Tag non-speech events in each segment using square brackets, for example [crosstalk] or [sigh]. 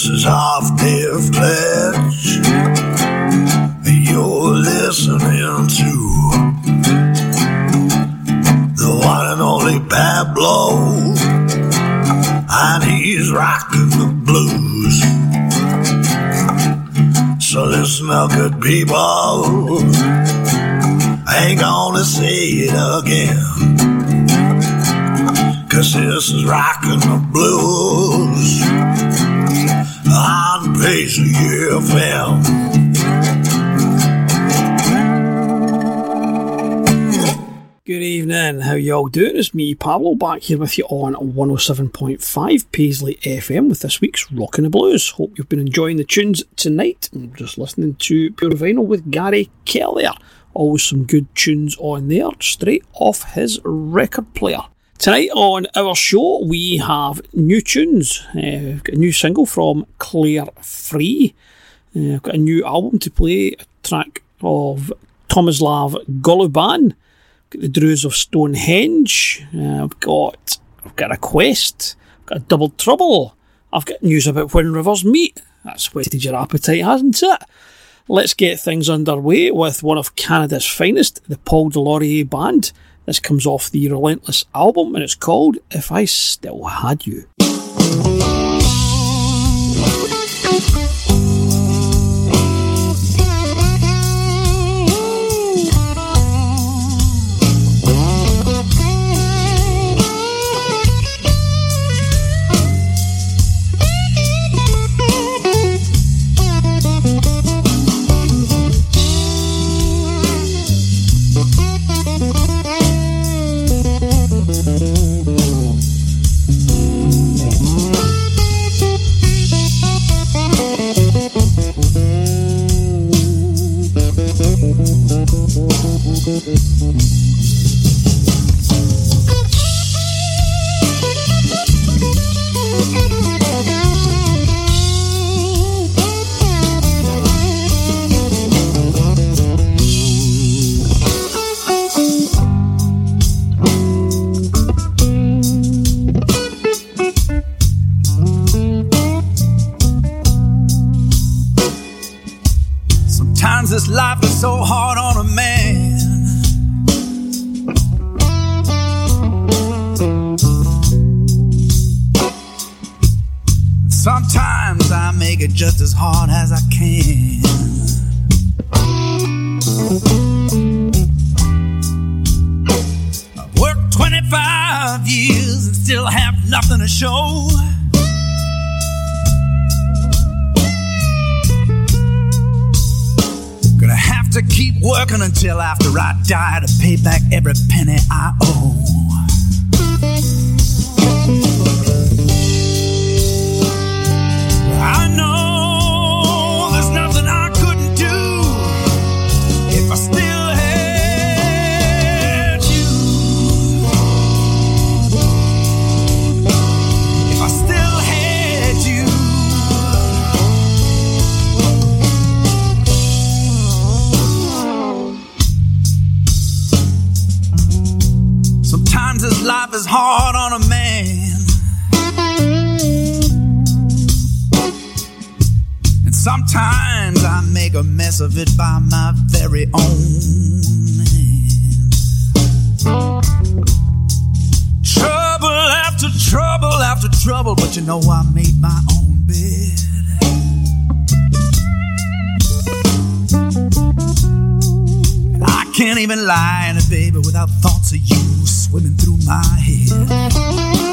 This is half Dave Pledge. You're listening to the one and only Pablo, and he's rocking the blues. So listen up, good people. Ain't gonna say it again. Cause this is rockin' the blues Paisley FM. Good evening, how y'all doing? It's me, Pablo, back here with you on 107.5 Paisley FM with this week's Rockin' the Blues. Hope you've been enjoying the tunes tonight. I'm just listening to Pure Vinyl with Gary Kelly. Always some good tunes on there, straight off his record player. Tonight on our show, we have new tunes. Uh, we've got a new single from Clare Free. Uh, I've got a new album to play, a track of Tomislav Goluban. Got the Druids of Stonehenge. Uh, I've got I've got a quest. I've got a double trouble. I've got news about when rivers meet. That's whetted your appetite, hasn't it? Let's get things underway with one of Canada's finest, the Paul DesLauriers Band. This comes off the Relentless album and it's called If I Still Had You. Life is hard on a man. And sometimes I make a mess of it by my very own hand. Trouble after trouble after trouble, but you know I made my own bed. I can't even lie in it, baby, without thoughts of you swimming through my head.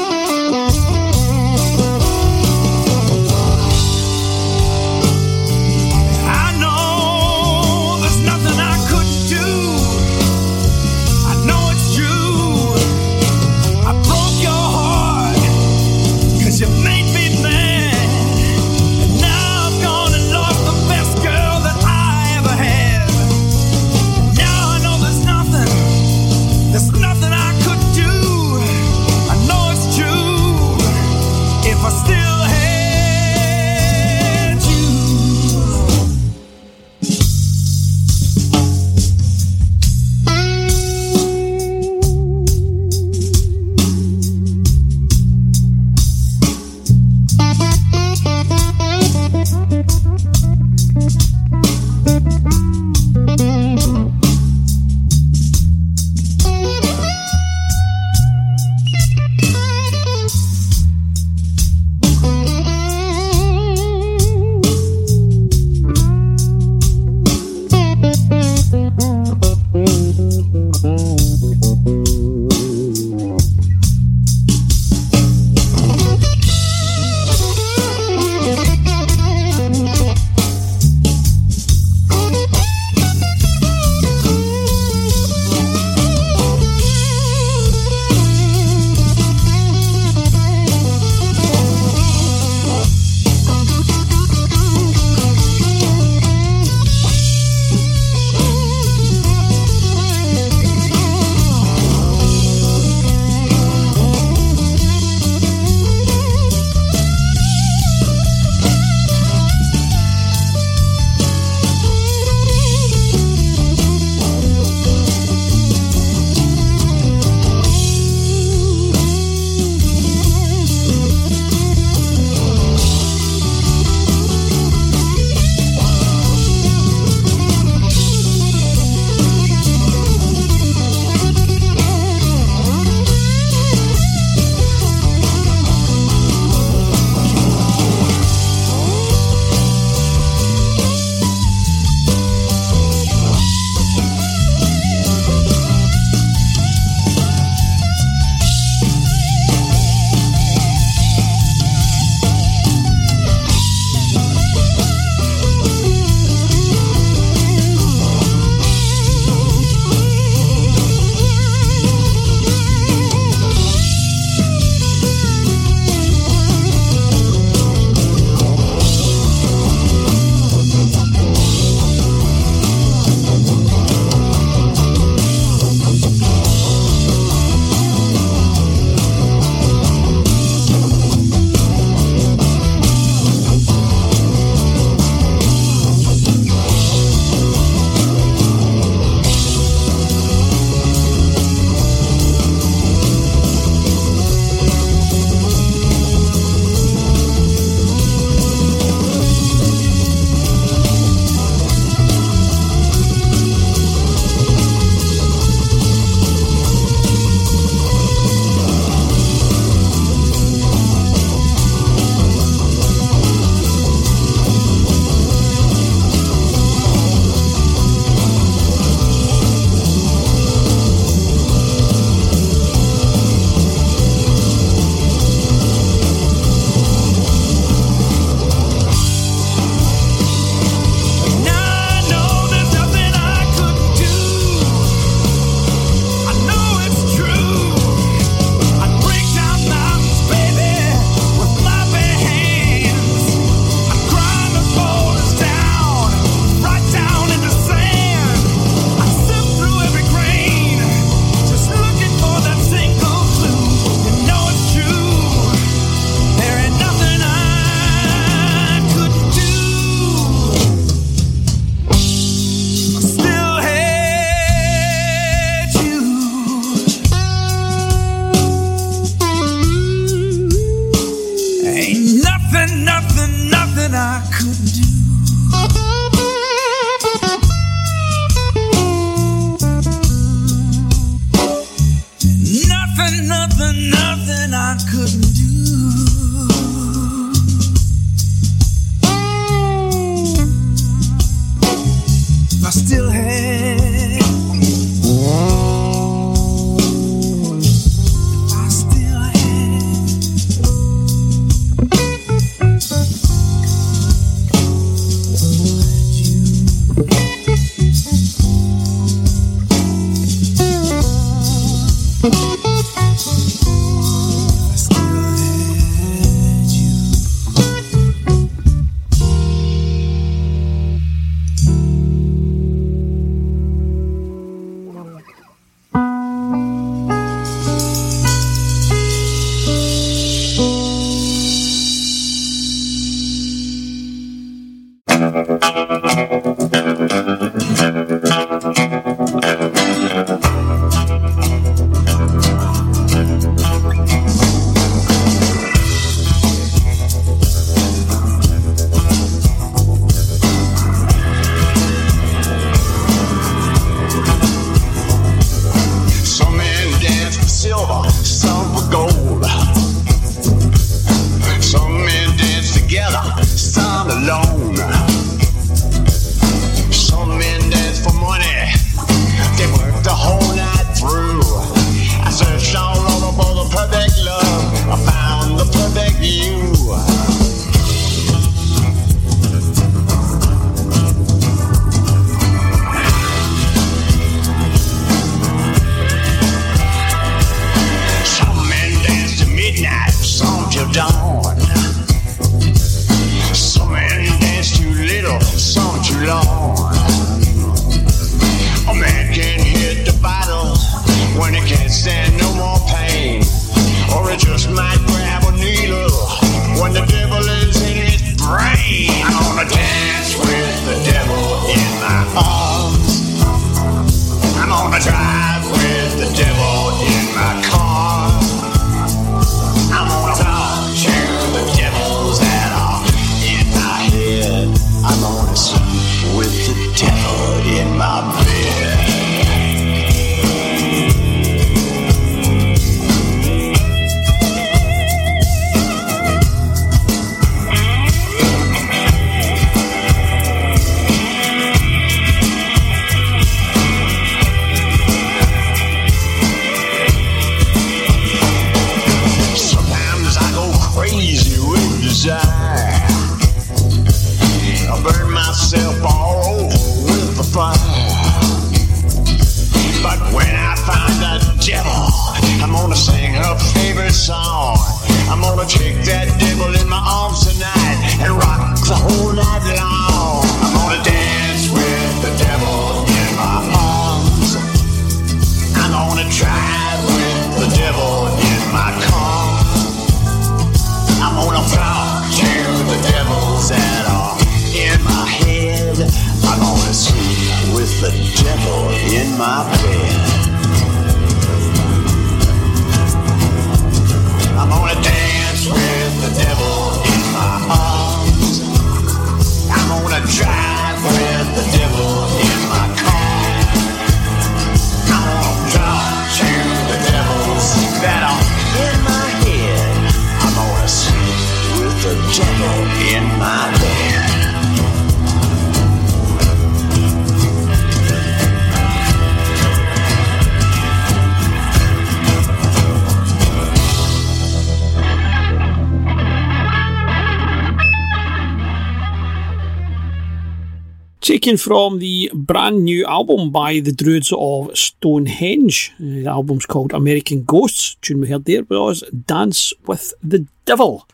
Taken from the brand new album by the Druids of Stonehenge. The album's called American Ghosts. The tune we heard there was Dance with the Devil.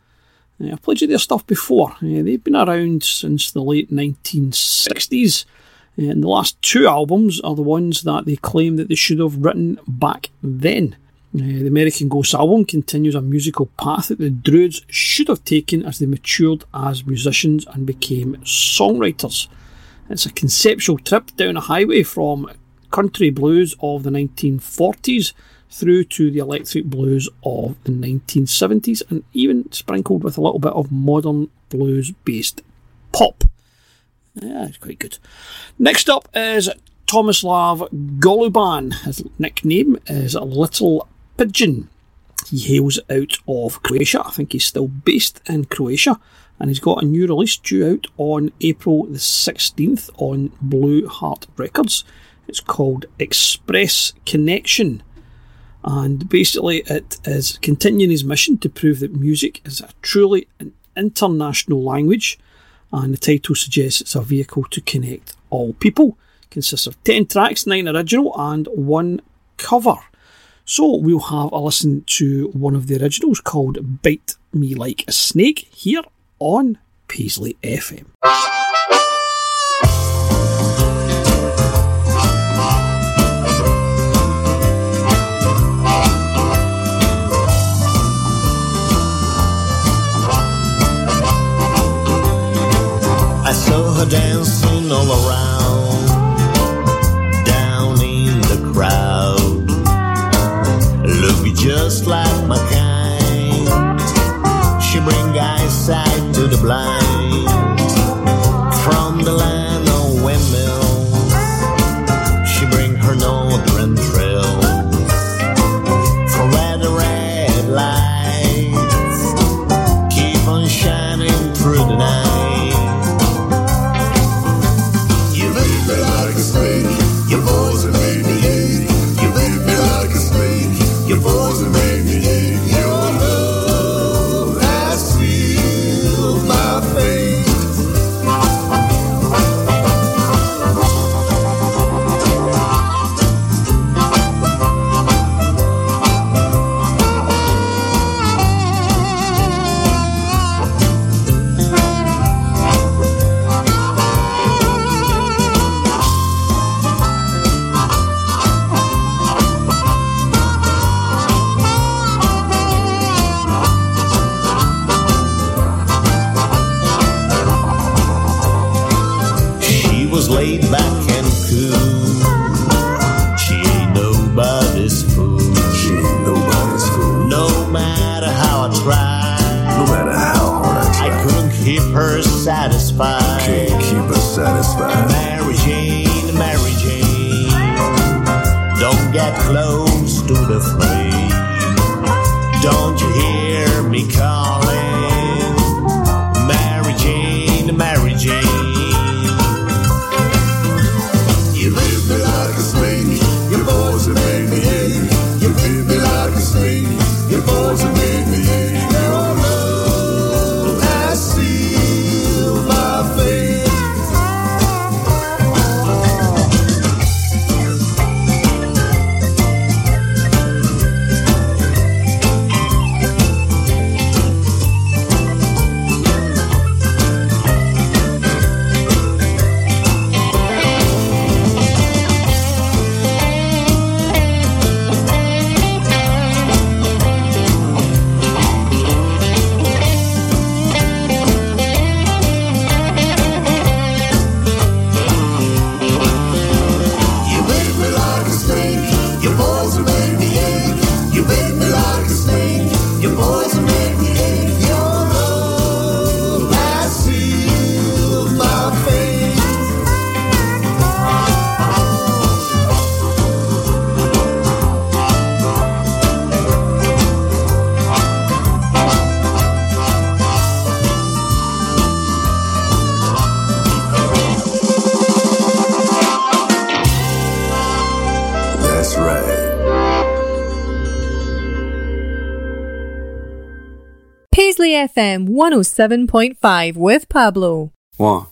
Uh, I've played you their stuff before. Uh, they've been around since the late 1960s. Uh, and the last two albums are the ones that they claim that they should have written back then. The American Ghosts album continues a musical path that the Druids should have taken as they matured as musicians and became songwriters. It's a conceptual trip down a highway from country blues of the 1940s through to the electric blues of the 1970s and even sprinkled with a little bit of modern blues based pop. Yeah, it's quite good. Next up is Tomislav Goluban. His nickname is Little Pigeon. He hails out of Croatia. I think he's still based in Croatia. And he's got a new release due out on April the 16th on Blue Heart Records. It's called Express Connection. And basically, it is continuing his mission to prove that music is a truly an international language. And the title suggests it's a vehicle to connect all people. It consists of 10 tracks, 9 original, and 1 cover. So we'll have a listen to one of the originals called Bite Me Like a Snake here on Paisley FM. I saw her dancing all around, down in the crowd. Looked just like my kind. She bring eyesight to FM 107.5 with Pablo. One,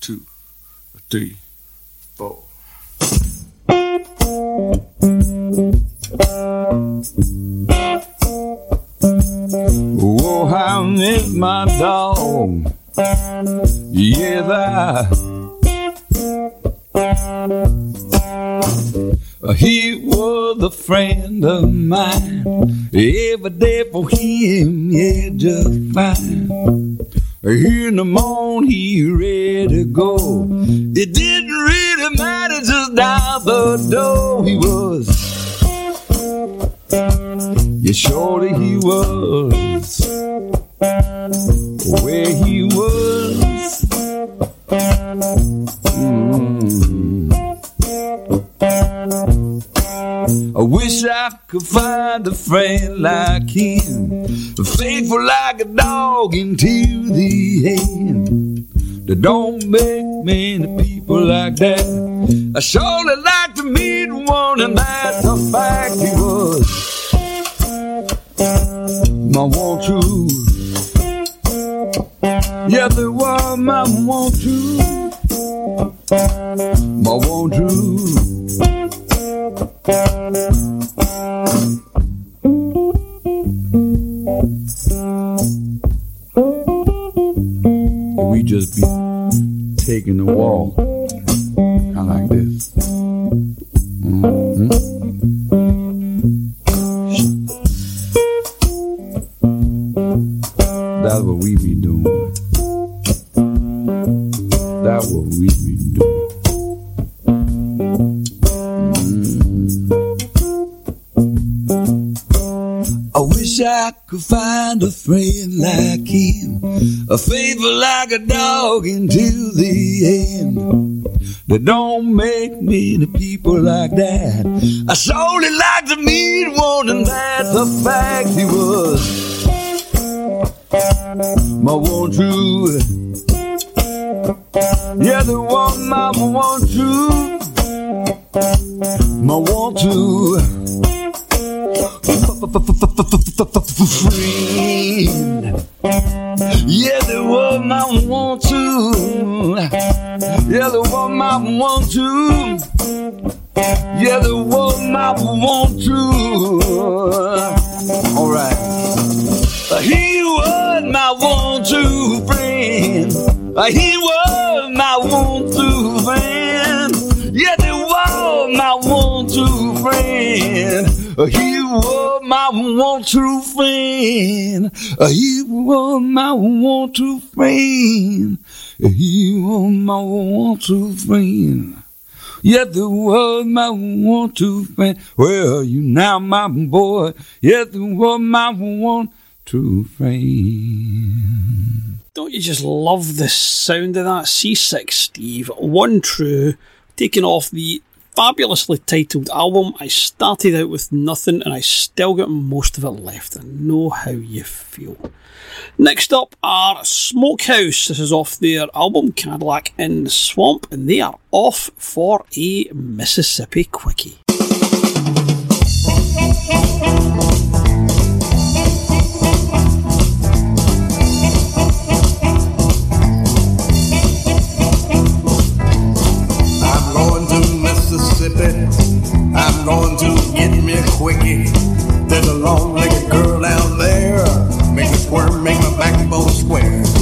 two, three, four. Oh, I miss my dog. Yes, I. He was a friend of mine. Every day for him, yeah, just fine. In the morning, he ready to go. It didn't really matter, just down the door he was. Yeah, surely he was where he was. Mm. I wish I could find a friend like him, faithful like a dog until the end. There don't make many people like that. I surely like to meet one, and that's a fact he was. My one true. Yeah, there was my one true. My one true. We just be taking a walk, kind of like this. Mhm. That's what we be doing. That's what we wish I could find a friend like him, a faithful like a dog until the end. They don't make many people like that. I surely like to meet one, and that's a fact he was my one true. Yeah, the one my one true. My one true. Friend. Yeah, the one my one true. Yeah, the one one true. Yeah, the one my one true. All right. He was my one true friend. He was my one true friend. Yeah, they was my one true friend. He was my one true friend. He was my one true friend. He was my one true friend. Yeah, the world my one true friend. Well, you now my boy. Yeah, the world my one true friend. Don't you just love the sound of that? Seasick Steve, One True, taking off the fabulously titled album. I started out with nothing and I still got most of it left. I know how you feel. Next up are Smokehouse. This is off their album Cadillac in the Swamp, and they are off for a Mississippi Quickie. Quickie. There's a long-legged girl out there. Make me squirm, make my backbone square.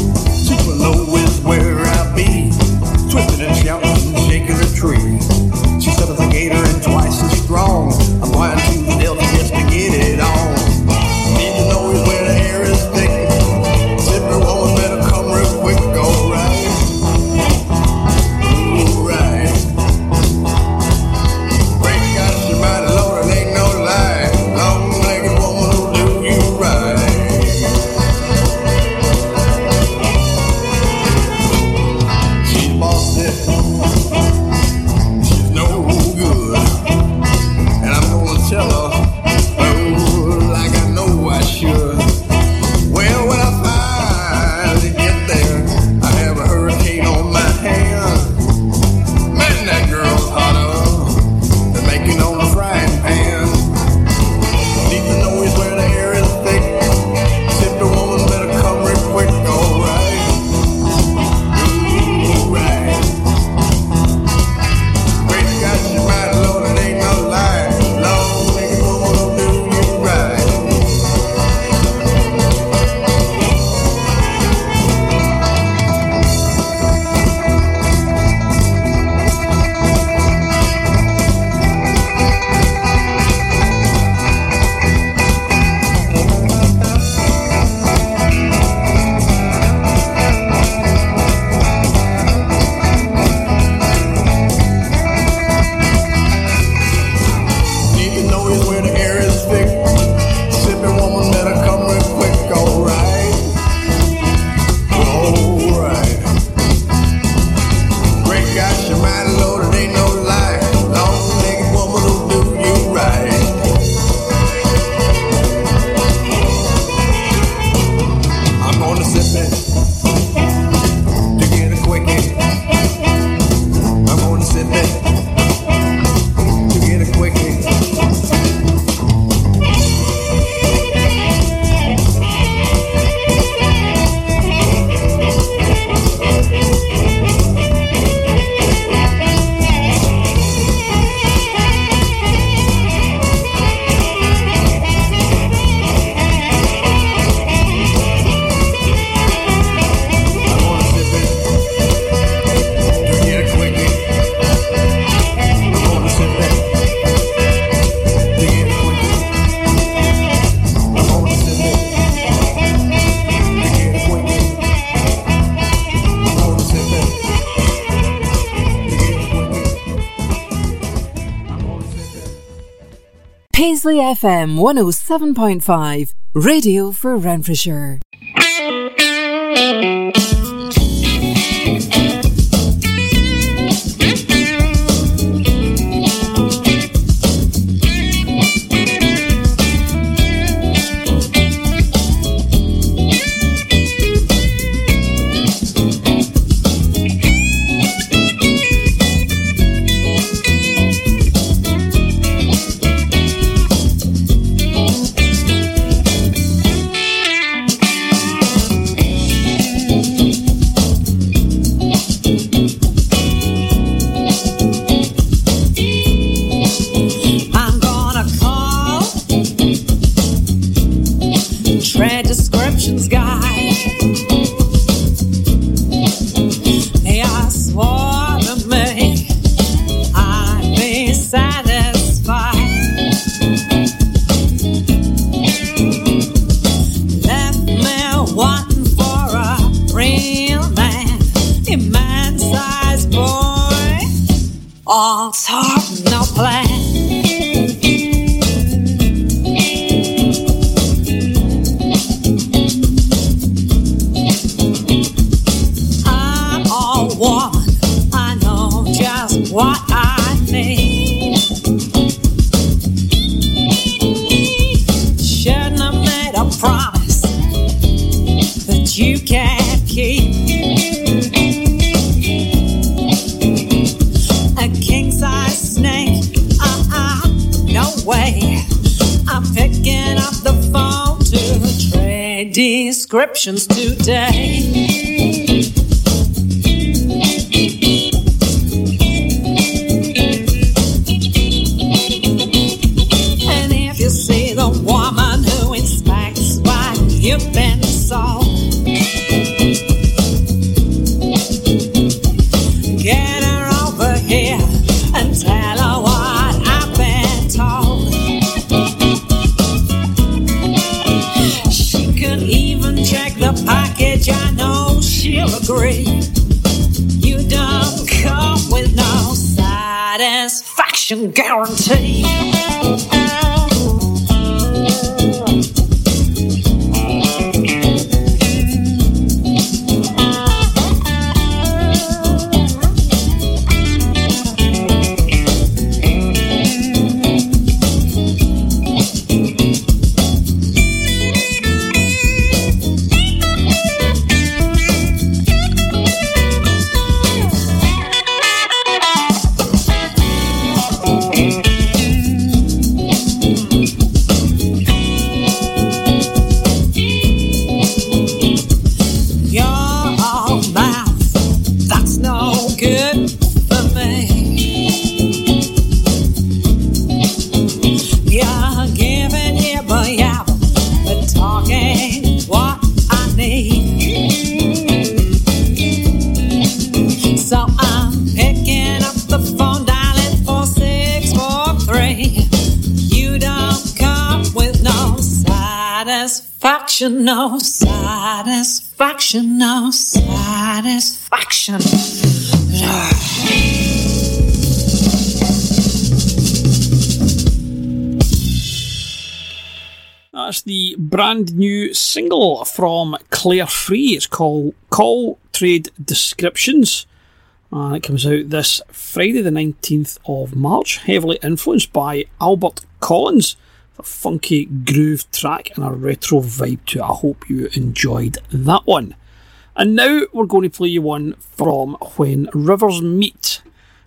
Paisley FM 107.5, radio for Renfrewshire. Descriptions today. No satisfaction, no satisfaction. That's the brand new single from Clare Free. It's called Call Trade Descriptions. And it comes out this Friday, the 19th of March, heavily influenced by Albert Collins. A funky groove track and a retro vibe to it. I hope you enjoyed that one. And now we're going to play you one from When Rivers Meet.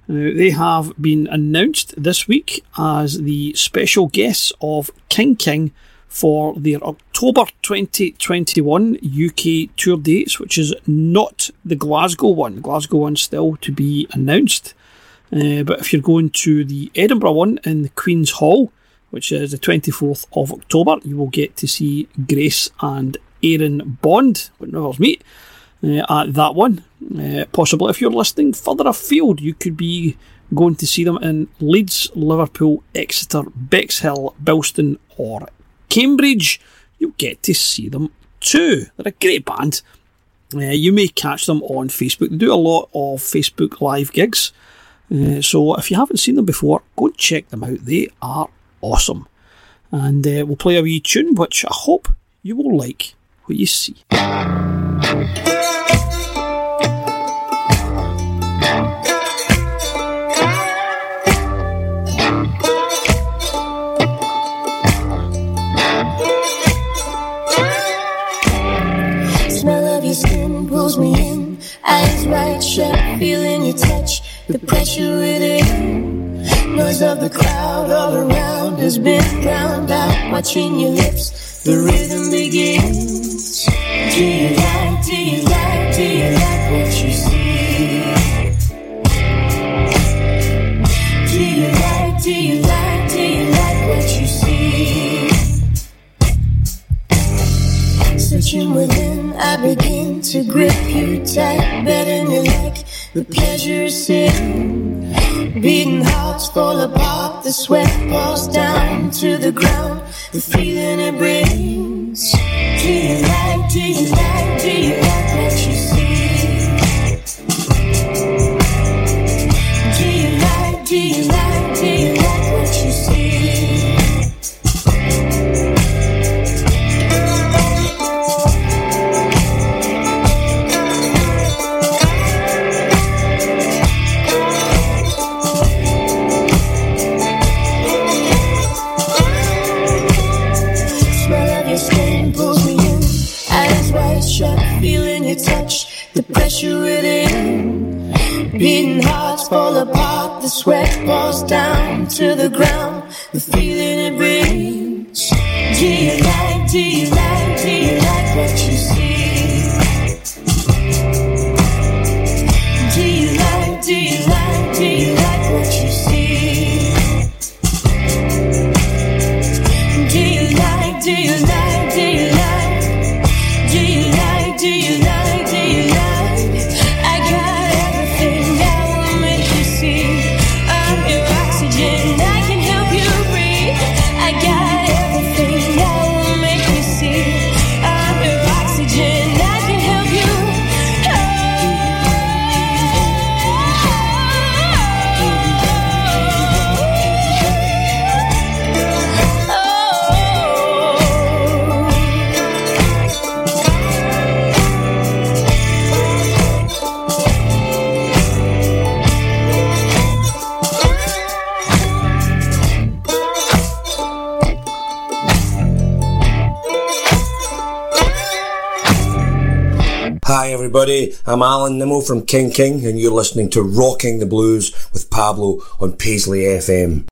Now, they have been announced this week as the special guests of King King for their October 2021 UK tour dates, which is not the Glasgow one. The Glasgow one still to be announced. Uh, but if you're going to the Edinburgh one in the Queen's Hall, which is the 24th of October, you will get to see Grace and Aaron Bond, when Rivers meet, uh, at that one. Uh, possibly, if you're listening further afield, you could be going to see them in Leeds, Liverpool, Exeter, Bexhill, Bilston, or Cambridge. You'll get to see them too. They're a great band. Uh, you may catch them on Facebook. They do a lot of Facebook live gigs. Uh, so if you haven't seen them before, go and check them out. They are awesome. and uh, we'll play a wee tune which I hope you will like what you see. Shut, feeling your touch, the pressure within. Noise of the crowd all around has been drowned out. Watching your lips, the rhythm begins. Do you like, do you like, do you like what you see? Do you like, do you like, do you like what you see? Searching within, I begin to grip you tight, better than like the pleasure of sin. Beating hearts fall apart, the sweat pours down to the ground, the feeling it brings. Do you like, do you like, do you like what you see? Do you like, do you pressure within. Beating hearts fall apart, the sweat pours down to the ground, the feeling it brings. Do you like, do you like, do you like what you see? Everybody, I'm Alan Nimmo from King King and you're listening to Rocking the Blues with Pablo on Paisley FM.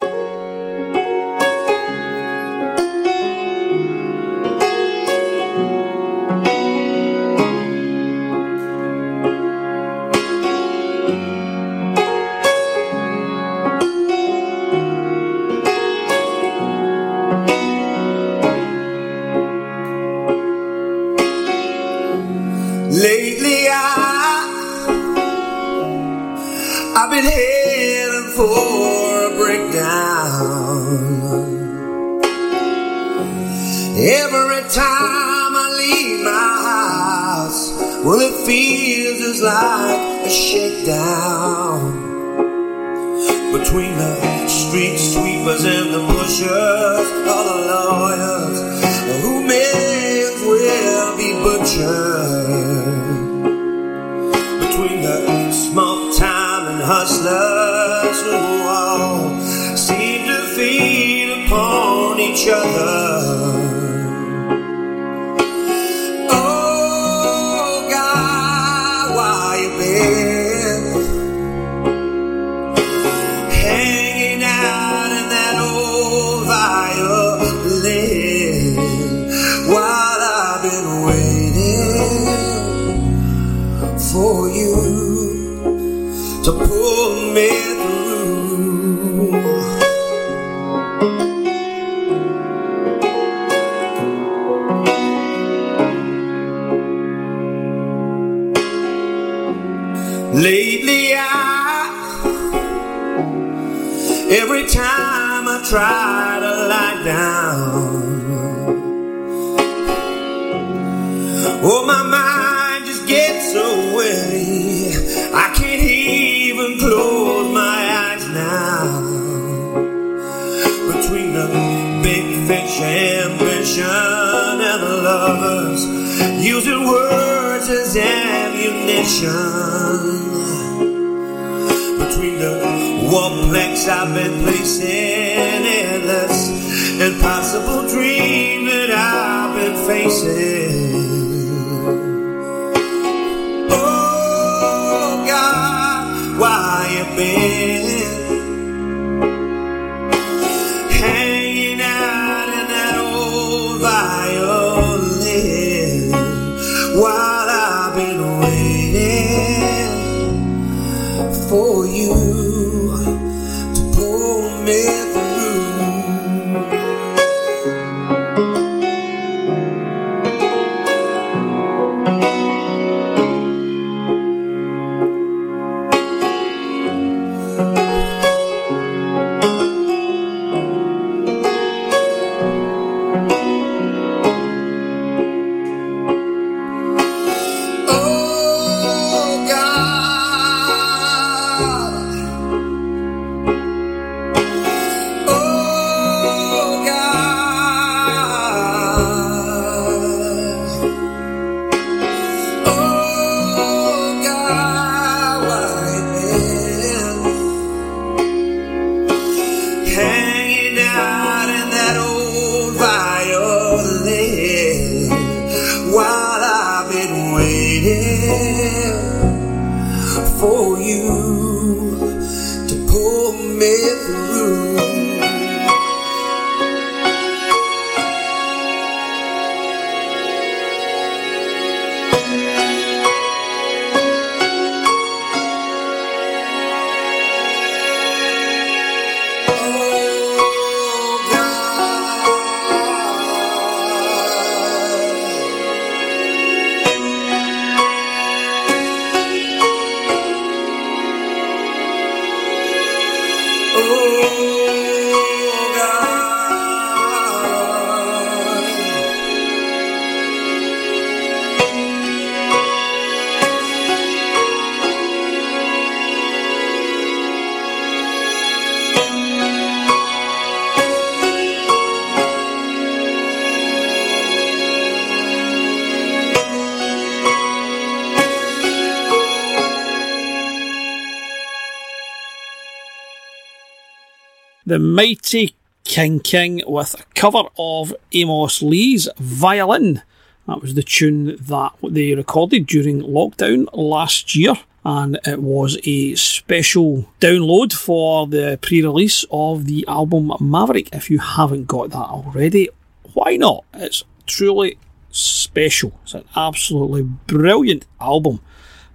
The Mighty King King with a cover of Amos Lee's Violin. That was the tune that they recorded during lockdown last year, and it was a special download for the pre release of the album Maverick. If you haven't got that already, why not? It's truly special. It's an absolutely brilliant album,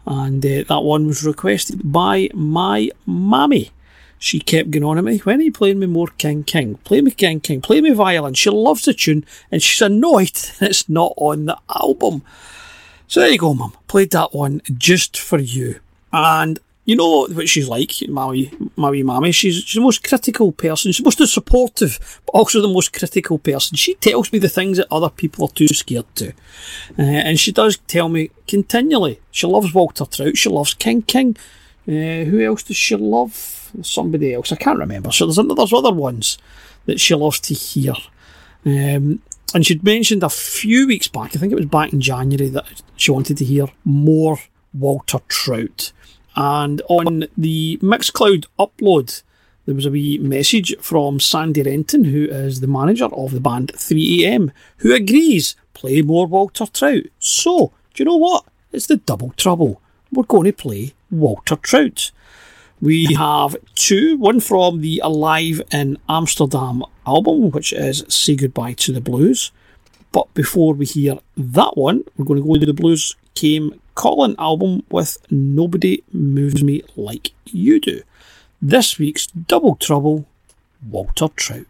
and uh, that one was requested by my mammy she kept going on at me. When are you playing me more King King? Play me King King. Play me violin. She loves the tune and she's annoyed [laughs] it's not on the album. So there you go, Mum. Played that one just for you. And you know what she's like, Maui, Maui Mammy. She's, she's the most critical person. She's the most supportive, but also the most critical person. She tells me the things that other people are too scared to. Uh, and she does tell me continually. She loves Walter Trout. She loves King King. Uh, who else does she love? Somebody else. I can't remember. So there's, there's other ones that she loves to hear. Um, and she'd mentioned a few weeks back, I think it was back in January, that she wanted to hear more Walter Trout. And on the Mixcloud upload, there was a wee message from Sandy Renton, who is the manager of the band 3am, who agrees play more Walter Trout. So, do you know what? It's the double trouble. We're going to play Walter Trout. We have two, one from the Alive in Amsterdam album, which is Say Goodbye to the Blues. But before we hear that one, we're going to go to the Blues Came Callin' album with Nobody Moves Me Like You Do. This week's Double Trouble, Walter Trout.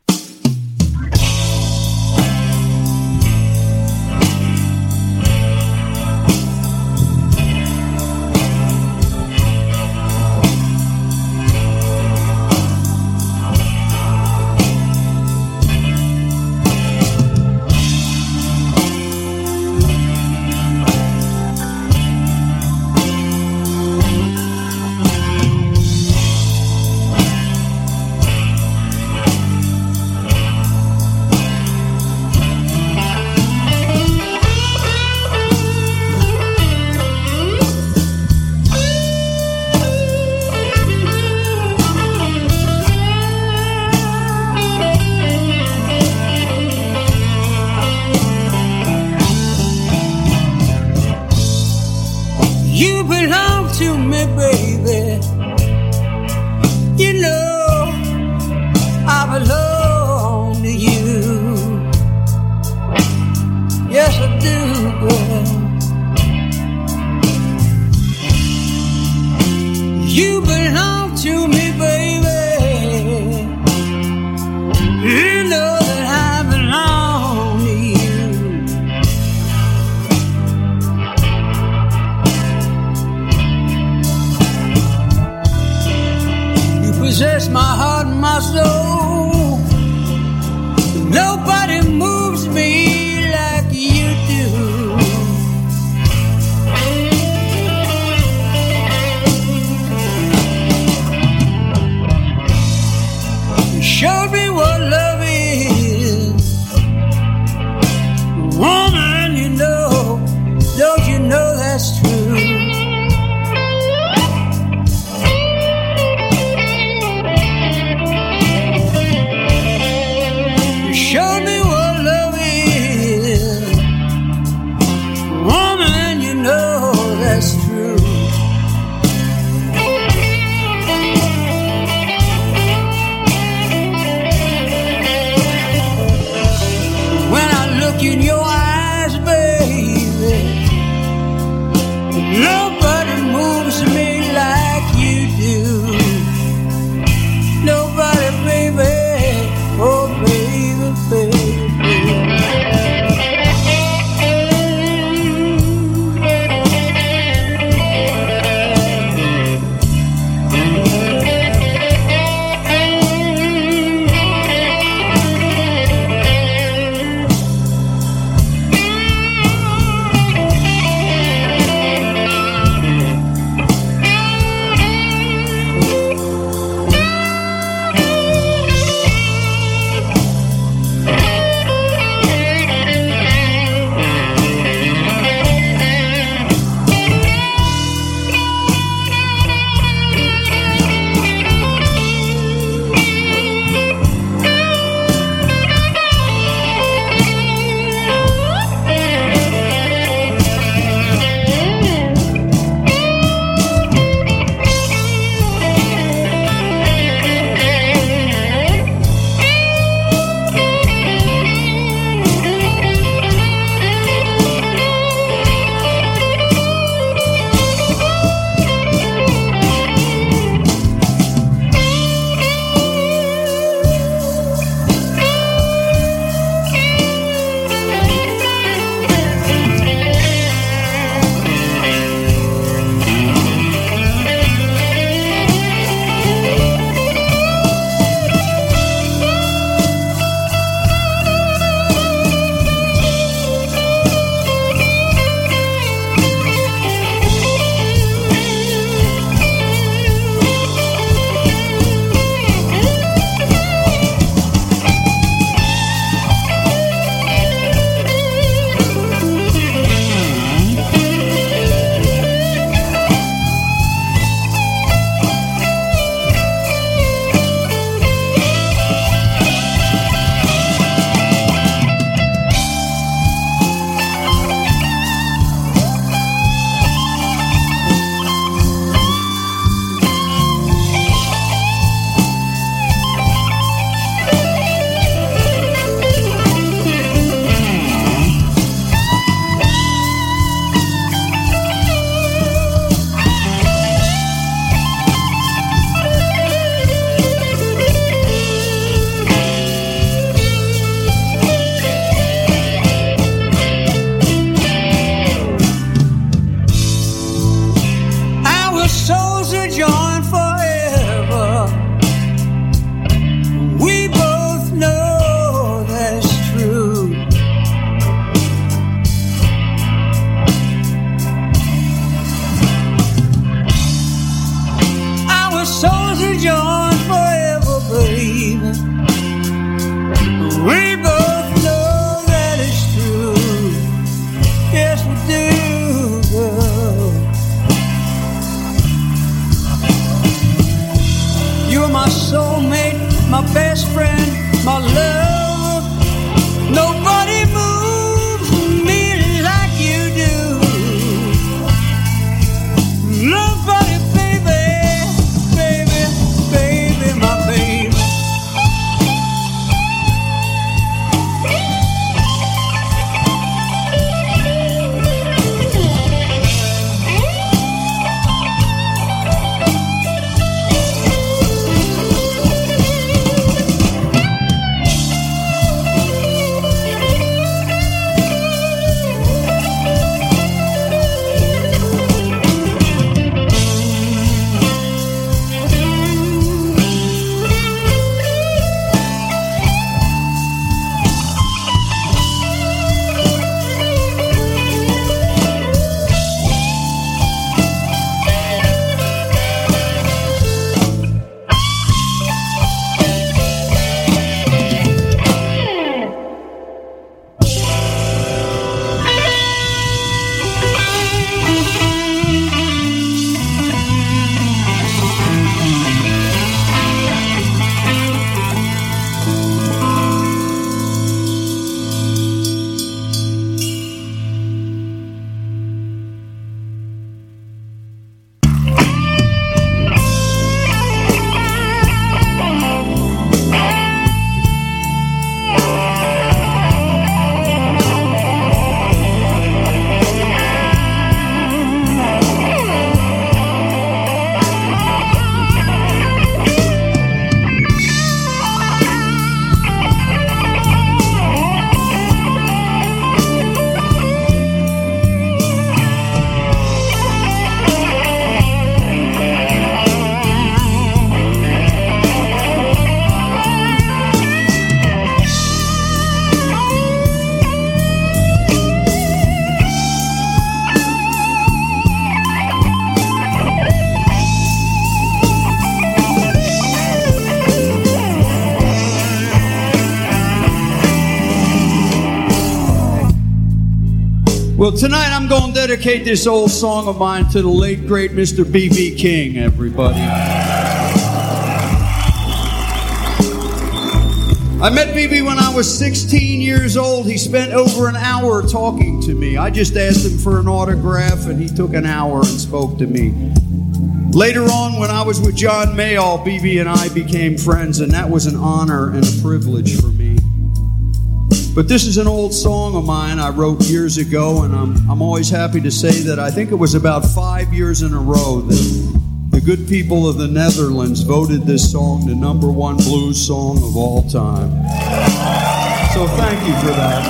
Dedicate this old song of mine to the late, great Mr. B.B. King, everybody. I met BB when I was 16 years old. He spent over an hour talking to me. I just asked him for an autograph, and he took an hour and spoke to me. Later on, when I was with John Mayall, BB and I became friends, and that was an honor and a privilege for. But this is an old song of mine I wrote years ago, and I'm, I'm always happy to say that I think it was about five years in a row that the good people of the Netherlands voted this song the number one blues song of all time. So thank you for that.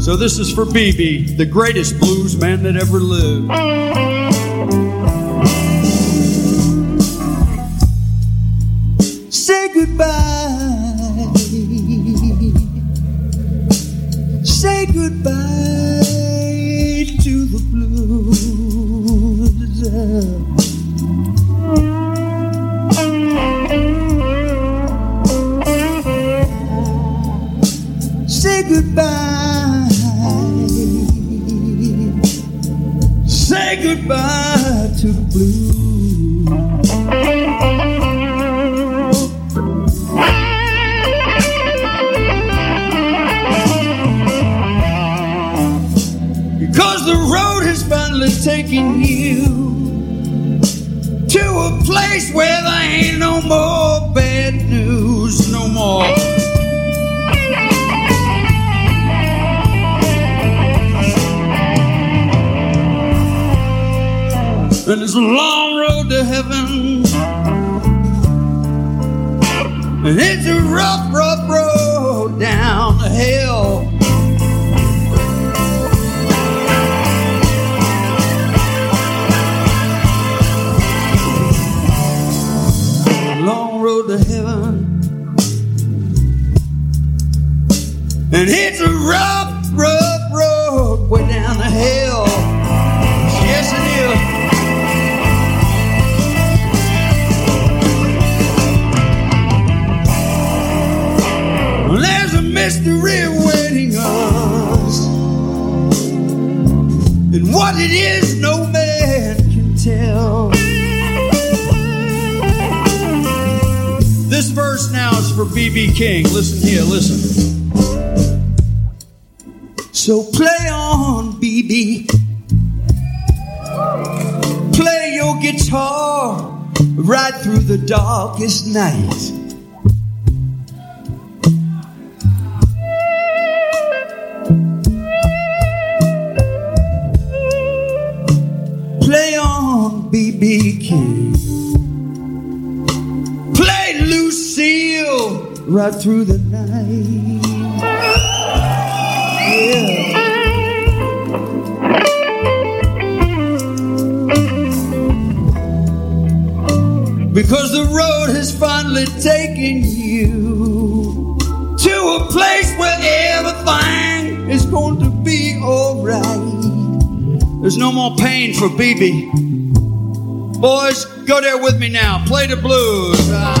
So this is for BB, the greatest blues man that ever lived. Say goodbye. Goodbye to the blues. Taken you to a place where there ain't no more bad news, no more. And it's a long road to heaven. And it's a rough road And what it is, no man can tell. This verse now is for BB King. Listen here, listen. So play on, BB. Play your guitar right through the darkest night. On, BB King. Play Lucille right through the night. Yeah. Because the road has finally taken you to a place where everything is going to be alright. There's no more pain for BB. Boys, go there with me now. Play the blues. Ah.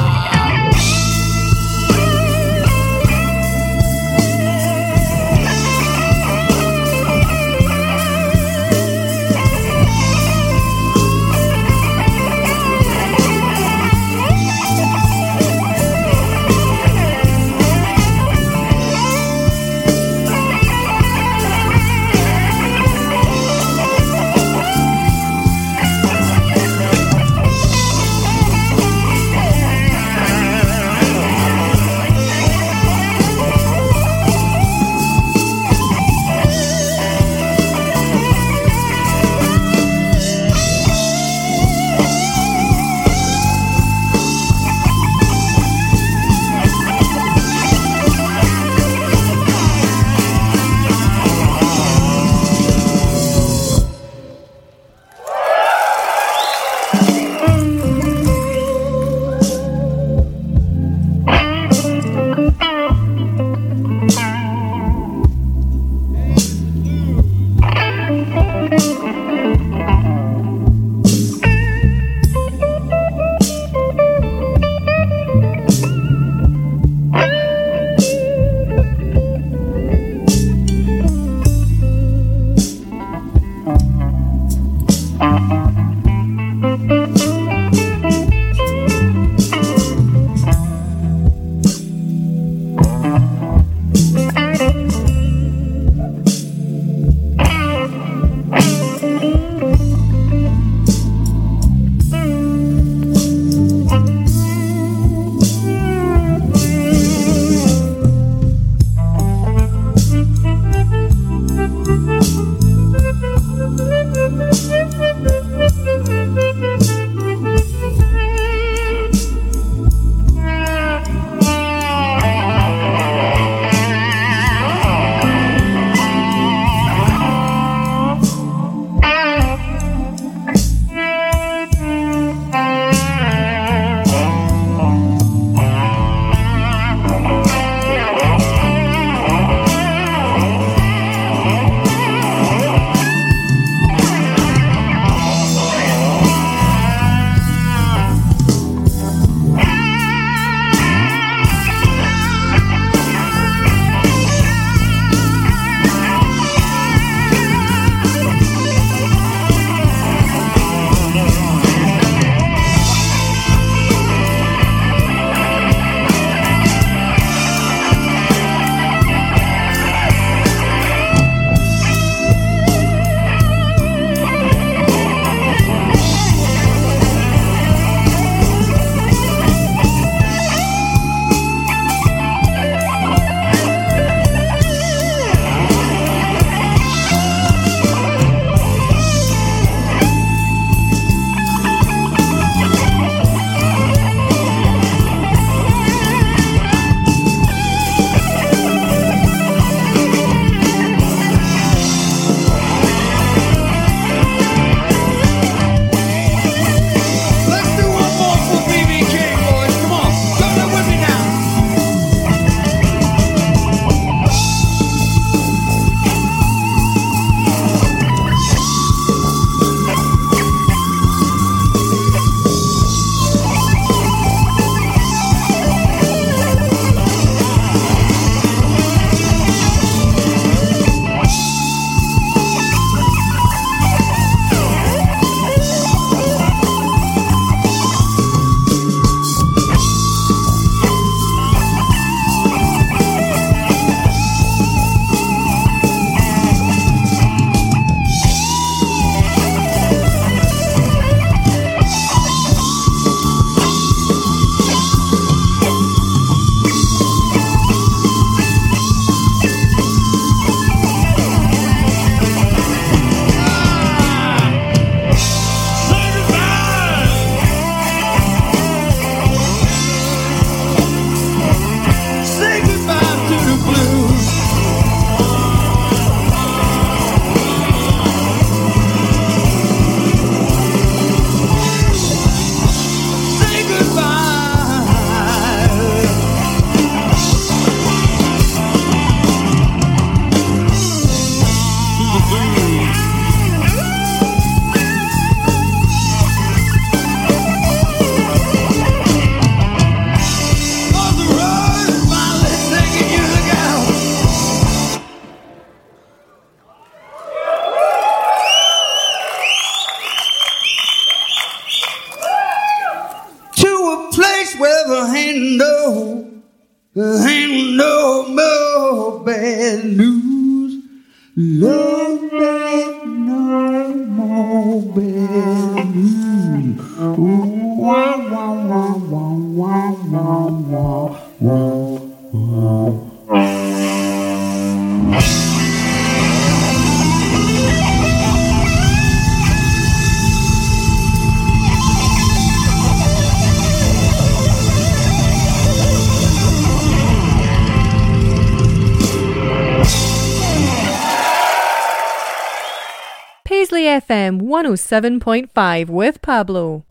107.5 with Pablo.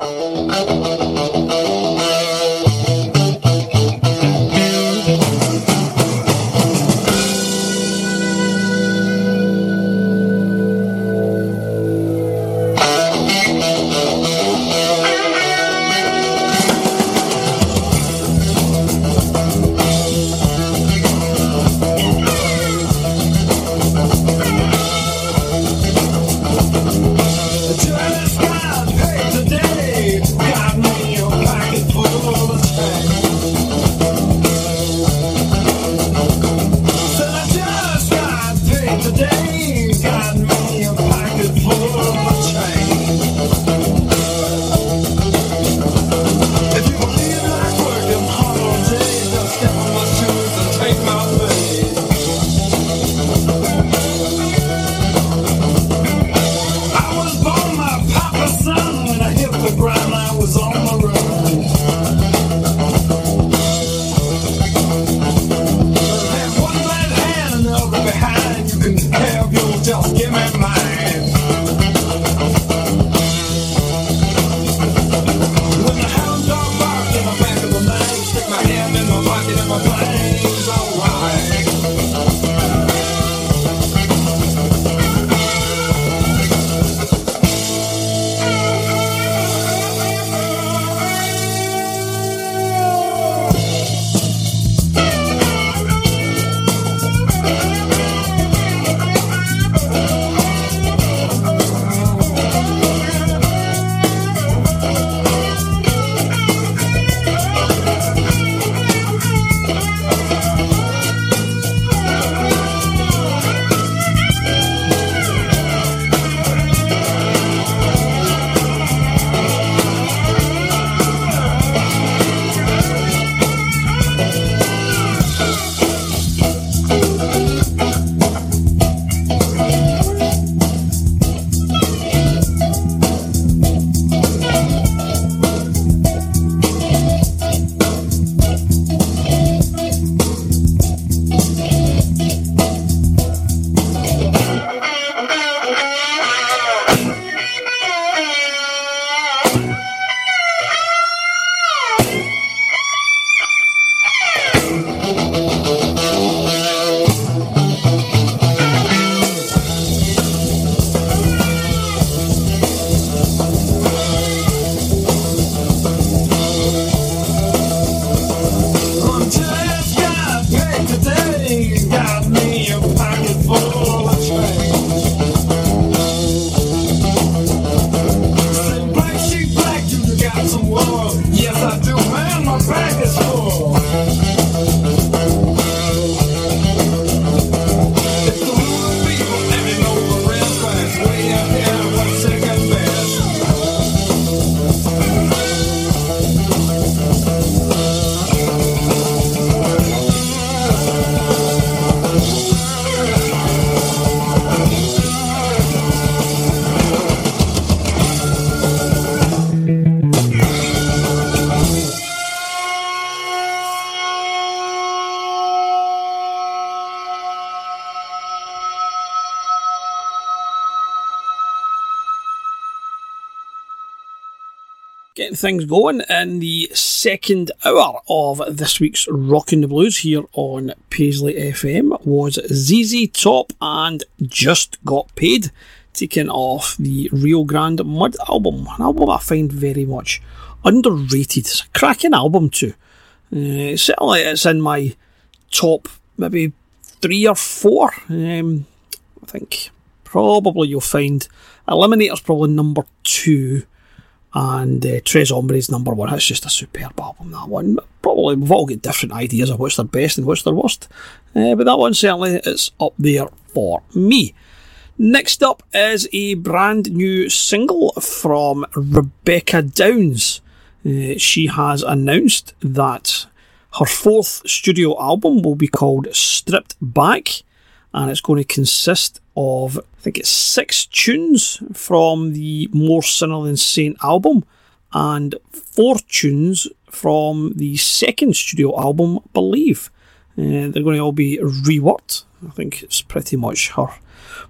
Getting things going in the second hour of this week's Rockin' the Blues here on Paisley FM was ZZ Top and Just Got Paid, taken off the Rio Grande Mud album, an album I find very much underrated. It's a cracking album too. Uh, certainly it's in my top maybe three or four. Um, I think probably you'll find Eliminator's probably number two and uh, Tres Hombres number one. That's just a superb album, that one. Probably we've all got different ideas of what's their best and what's their worst, uh, but that one certainly is up there for me. Next up is a brand new single from Rebecca Downes. Uh, she has announced that her fourth studio album will be called Stripped Back, and it's going to consist of, I think it's six tunes from the More Sinner Than Saint album, and four tunes from the second studio album, Believe. Uh, they're going to all be reworked. I think it's pretty much her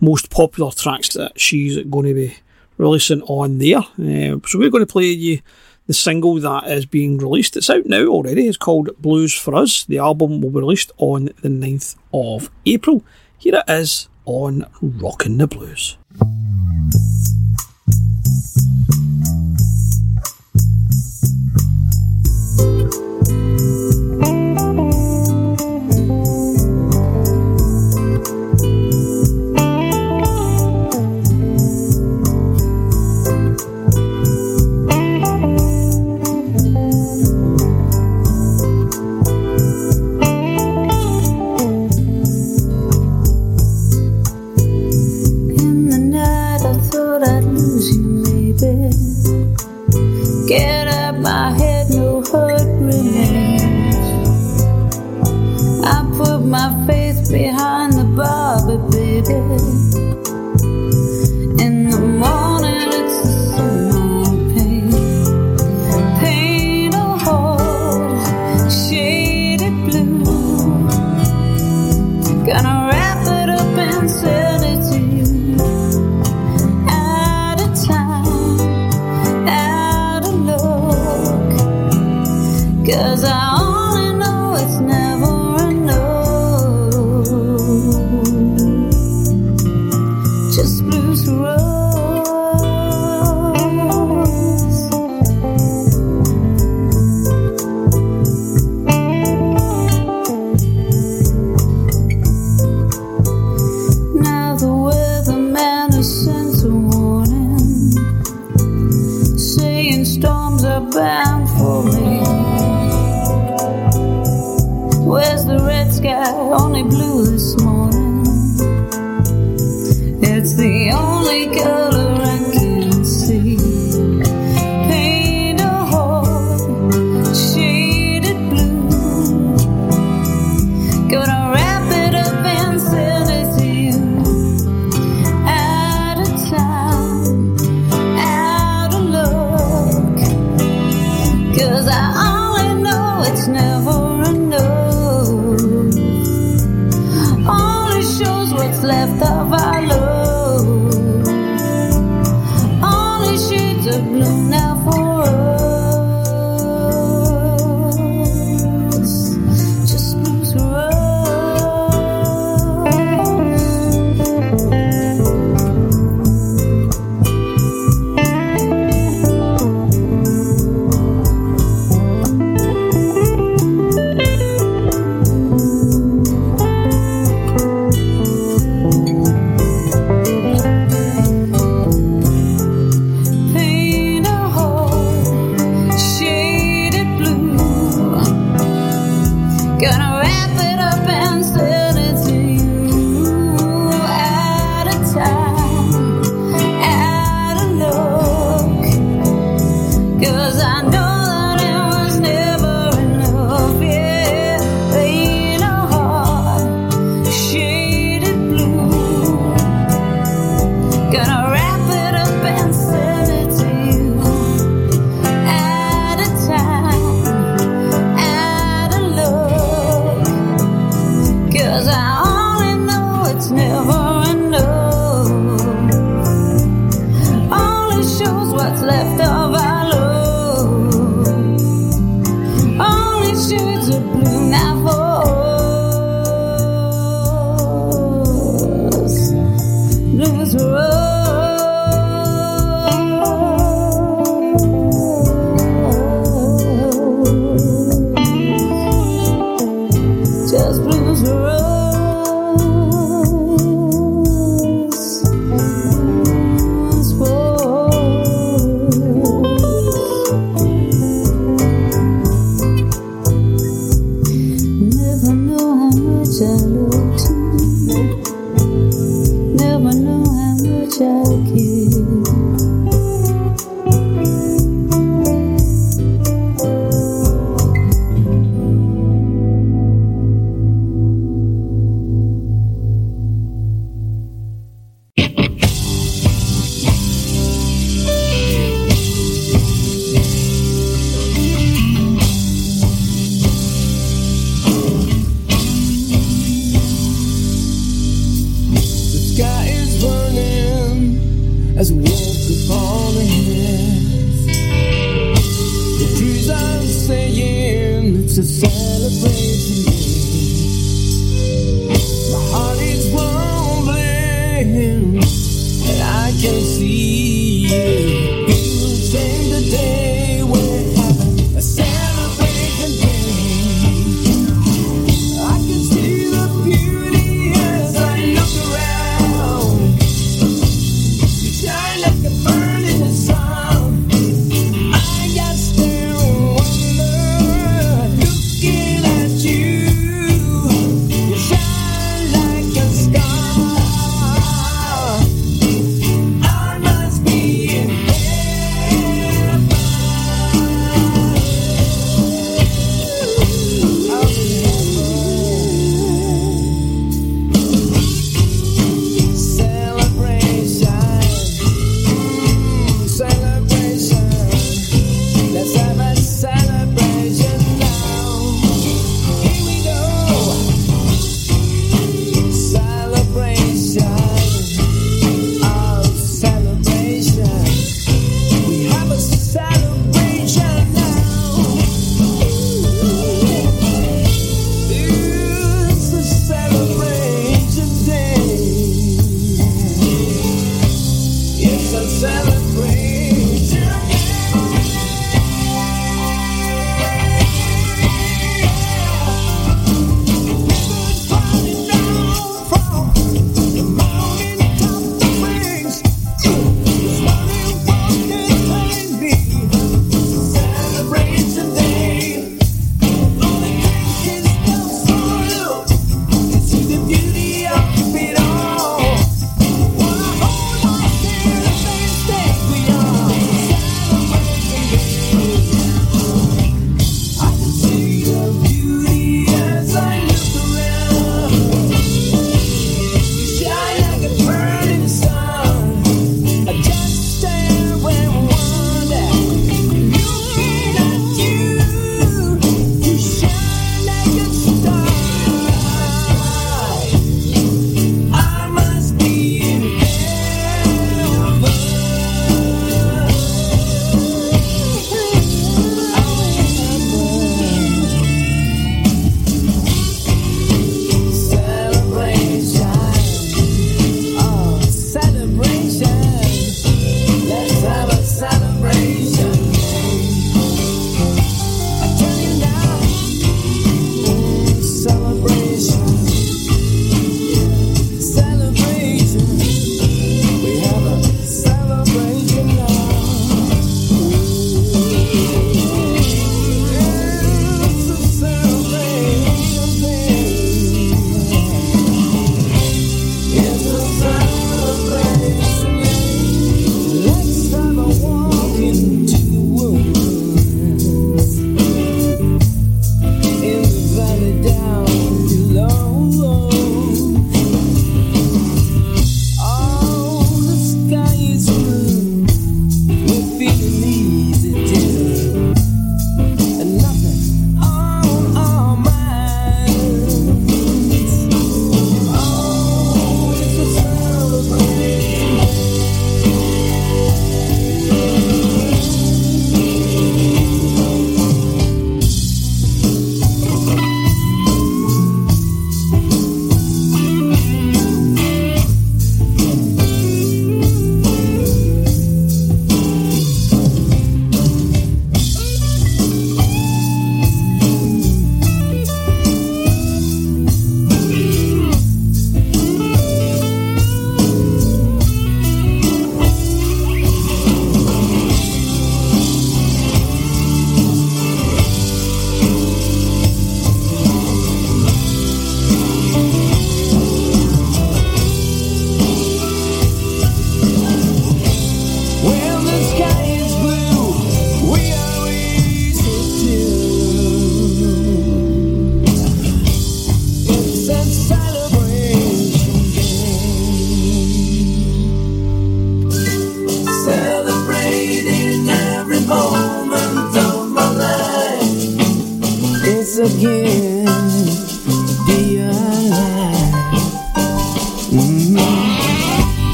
most popular tracks that she's going to be releasing on there. Uh, so we're going to play you the single that is being released. It's out now already. It's called Blues for Us. The album will be released on the 9th of April. Here it is on Rockin' the Blues. Behind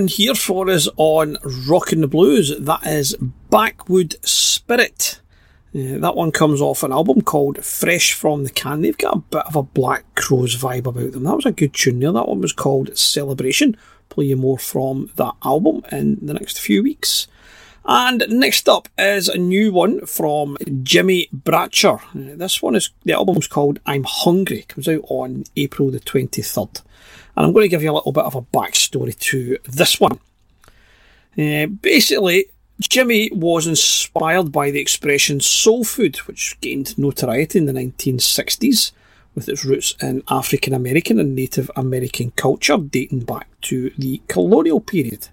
one here for us on Rockin' the Blues. That is Backwood Spirit. Uh, that one comes off an album called Fresh from the Can. They've got a bit of a Black Crowes vibe about them. That was a good tune there. That one was called Celebration. Play you more from that album in the next few weeks. And next up is a new one from Jimmy Bratcher. Uh, This one is the album's called I'm Hungry. Comes out on April the 23rd. And I'm going to give you a little bit of a backstory to this one. Uh, basically, Jimmy was inspired by the expression soul food, which gained notoriety in the 1960s with its roots in African American and Native American culture dating back to the colonial period.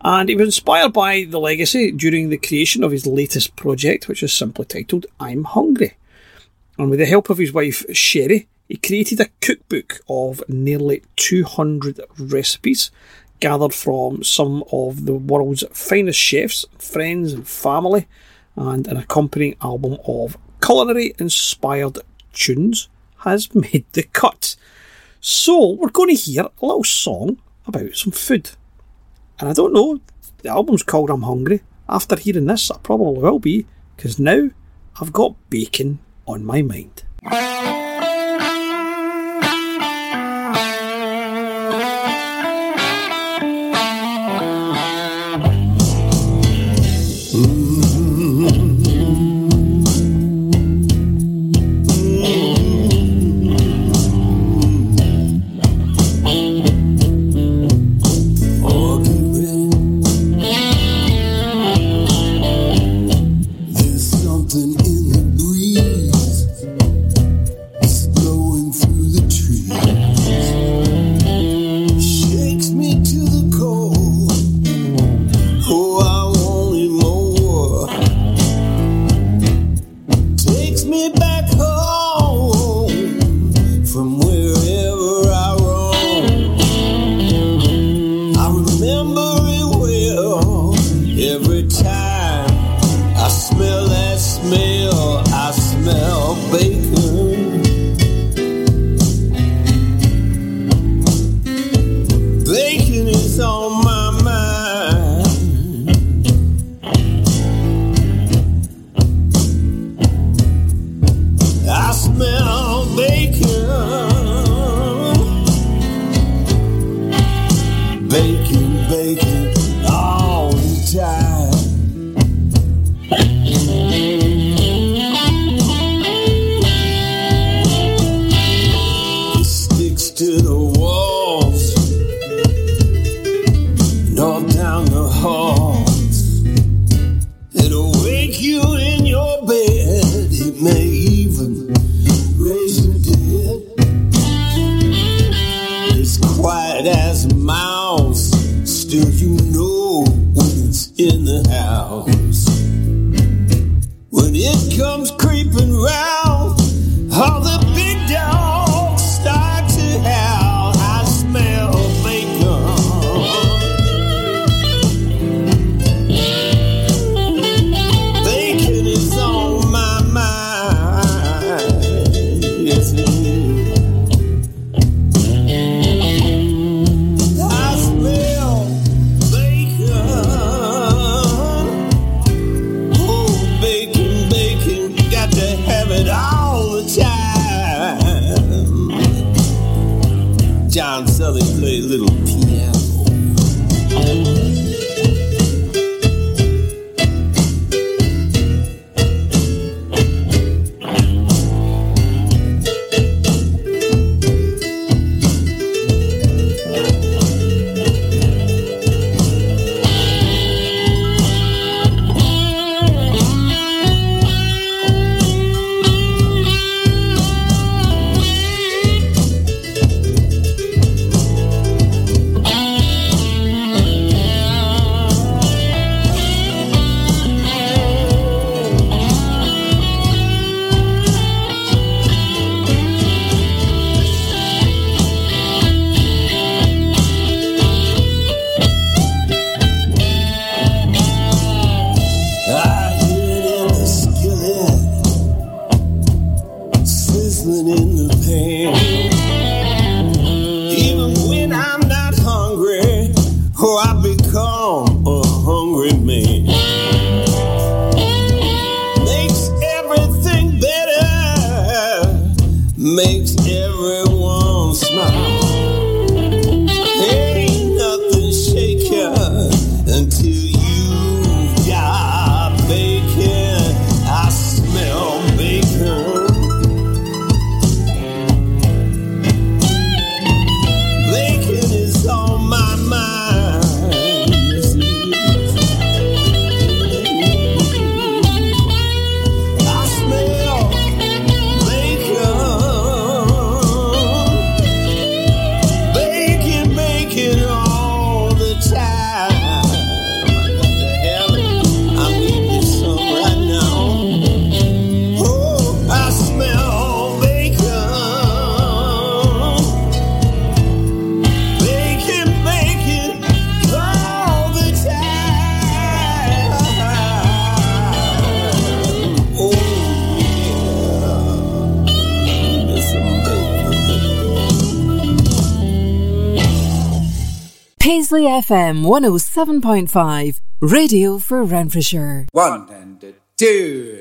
And he was inspired by the legacy during the creation of his latest project, which is simply titled I'm Hungry. And with the help of his wife Sherry, he created a cookbook of nearly 200 recipes gathered from some of the world's finest chefs, friends, and family, and an accompanying album of culinary inspired tunes has [laughs] made the cut. So, we're going to hear a little song about some food. And I don't know, the album's called I'm Hungry. After hearing this, I probably will be, because now I've got bacon on my mind. 107.5, radio for Renfrewshire. One and two.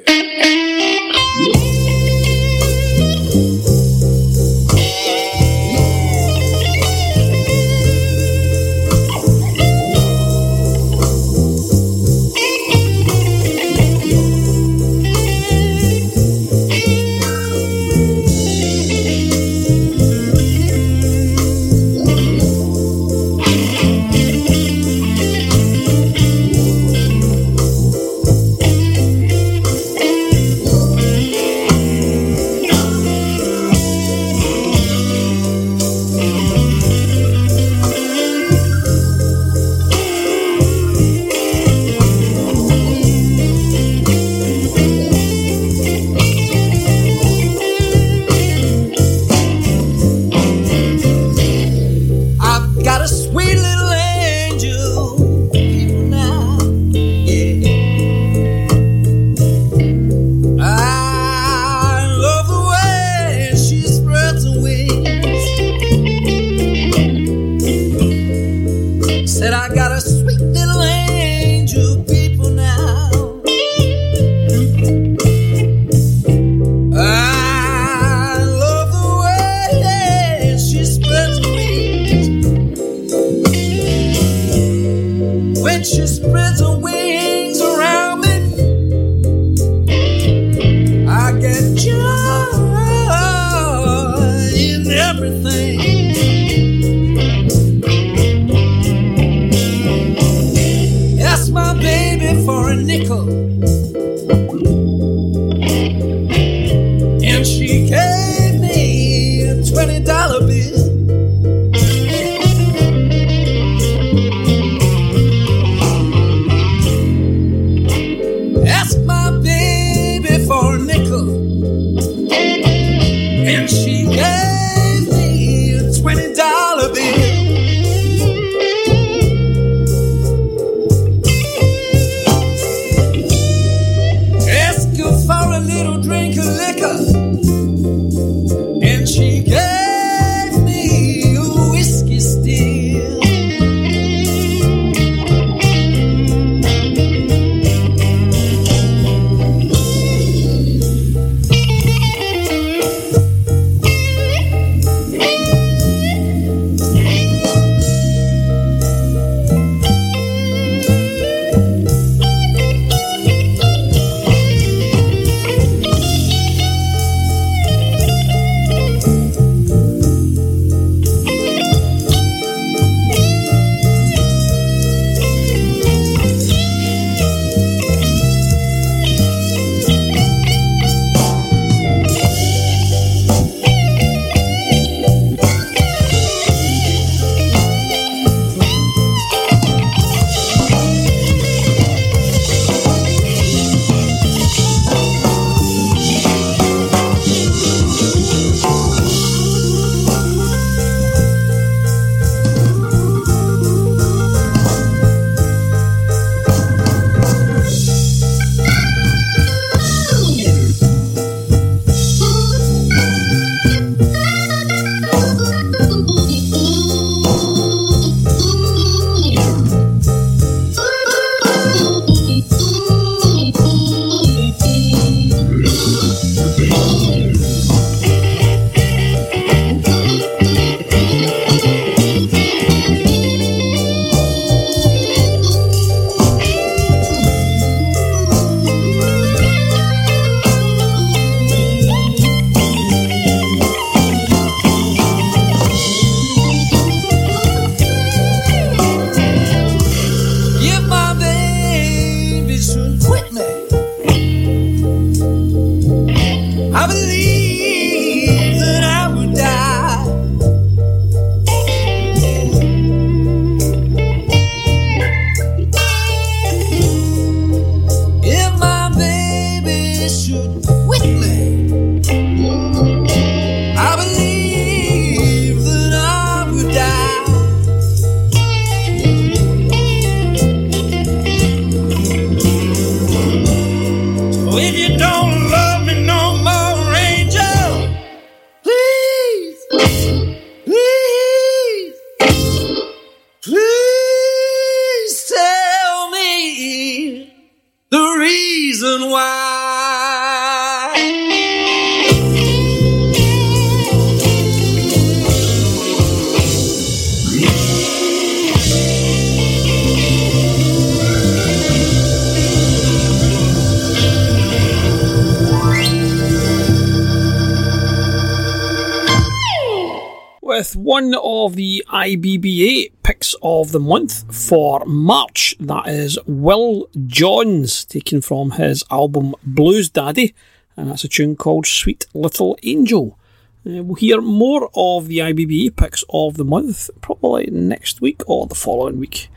IBBA picks of the month for March. That is Will Johns, taken from his album Blues Daddy, and that's a tune called Sweet Little Angel. Uh, we'll hear more of the IBBA picks of the month probably next week or the following week.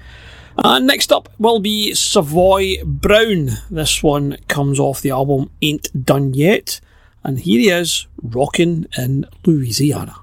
And next up will be Savoy Brown. This one comes off the album Ain't Done Yet. And here he is, rocking in Louisiana.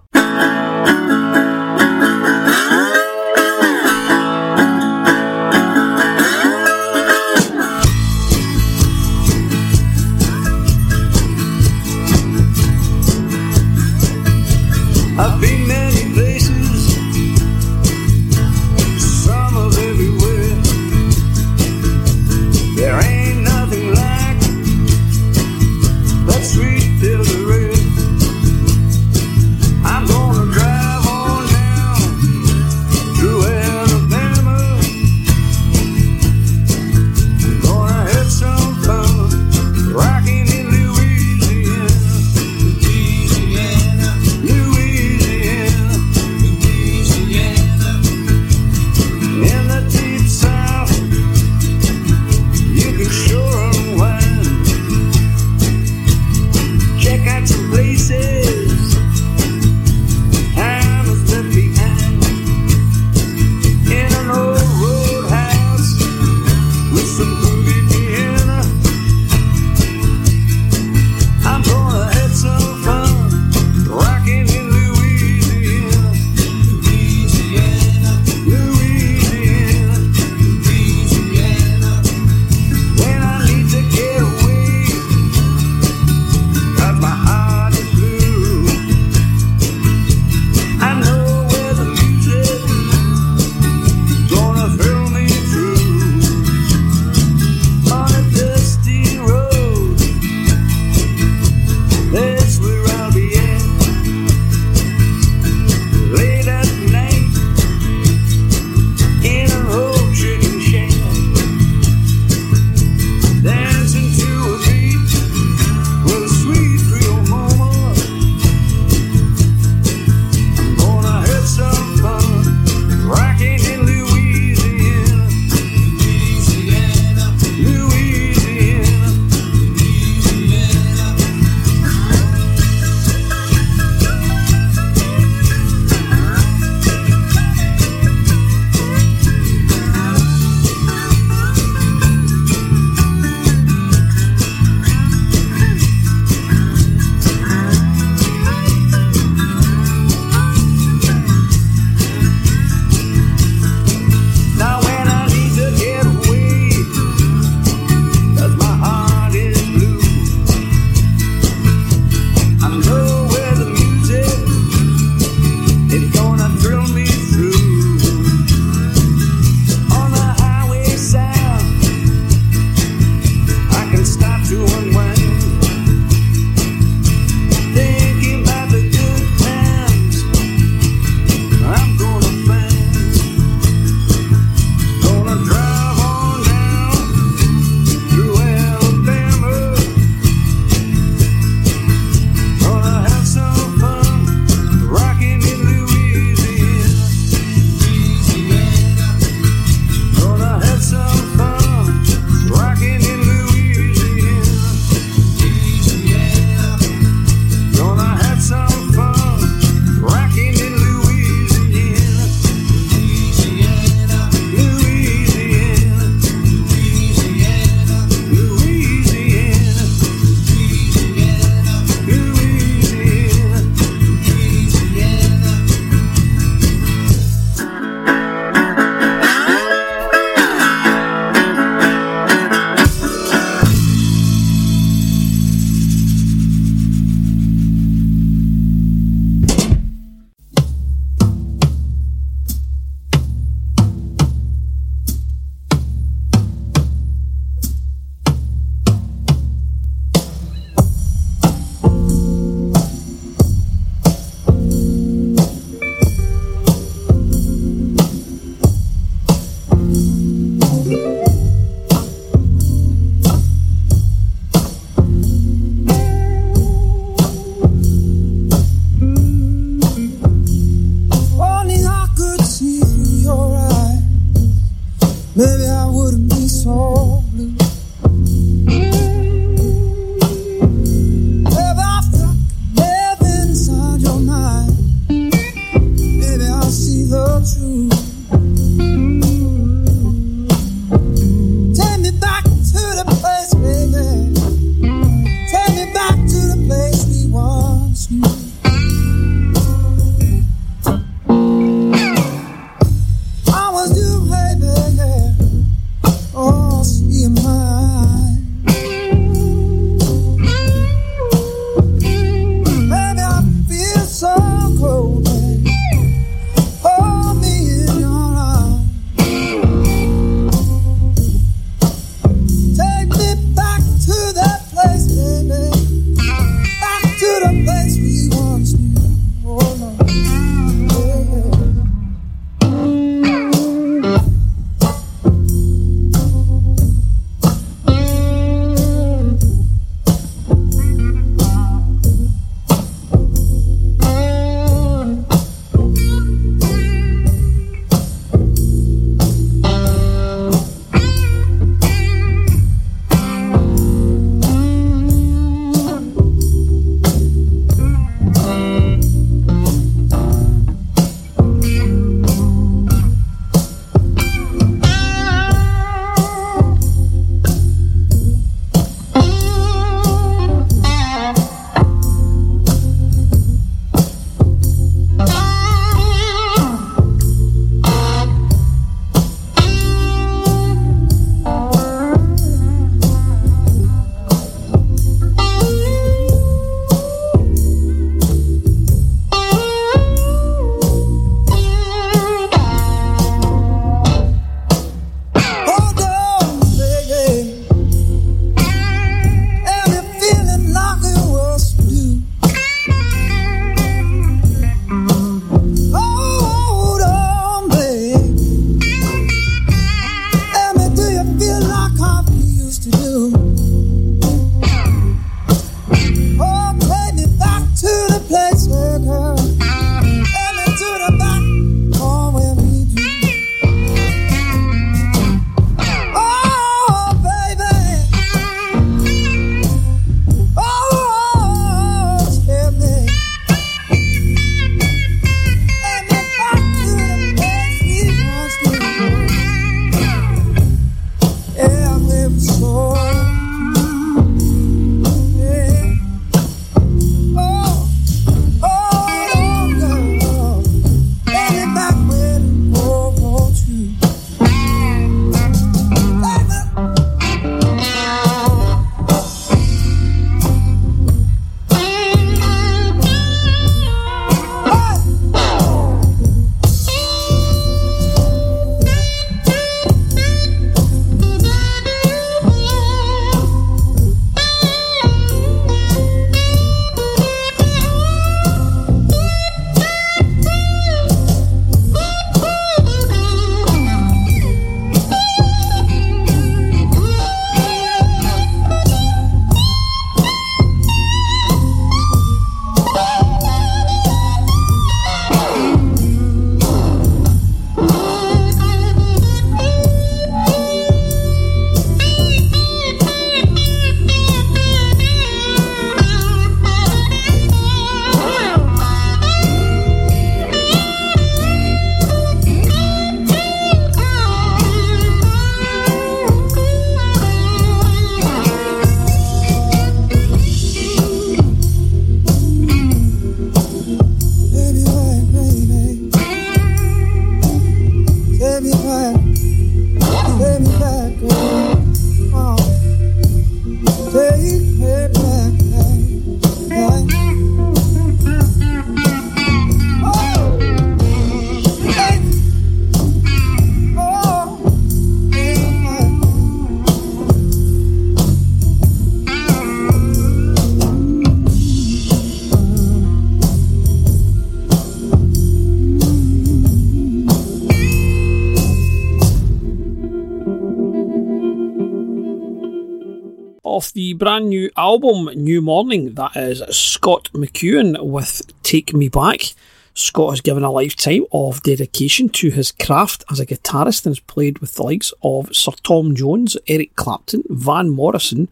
Brand new album, New Morning. That is Scott McKeon with Take Me Back. Scott has given a lifetime of dedication to his craft as a guitarist and has played with the likes of Sir Tom Jones, Eric Clapton, Van Morrison,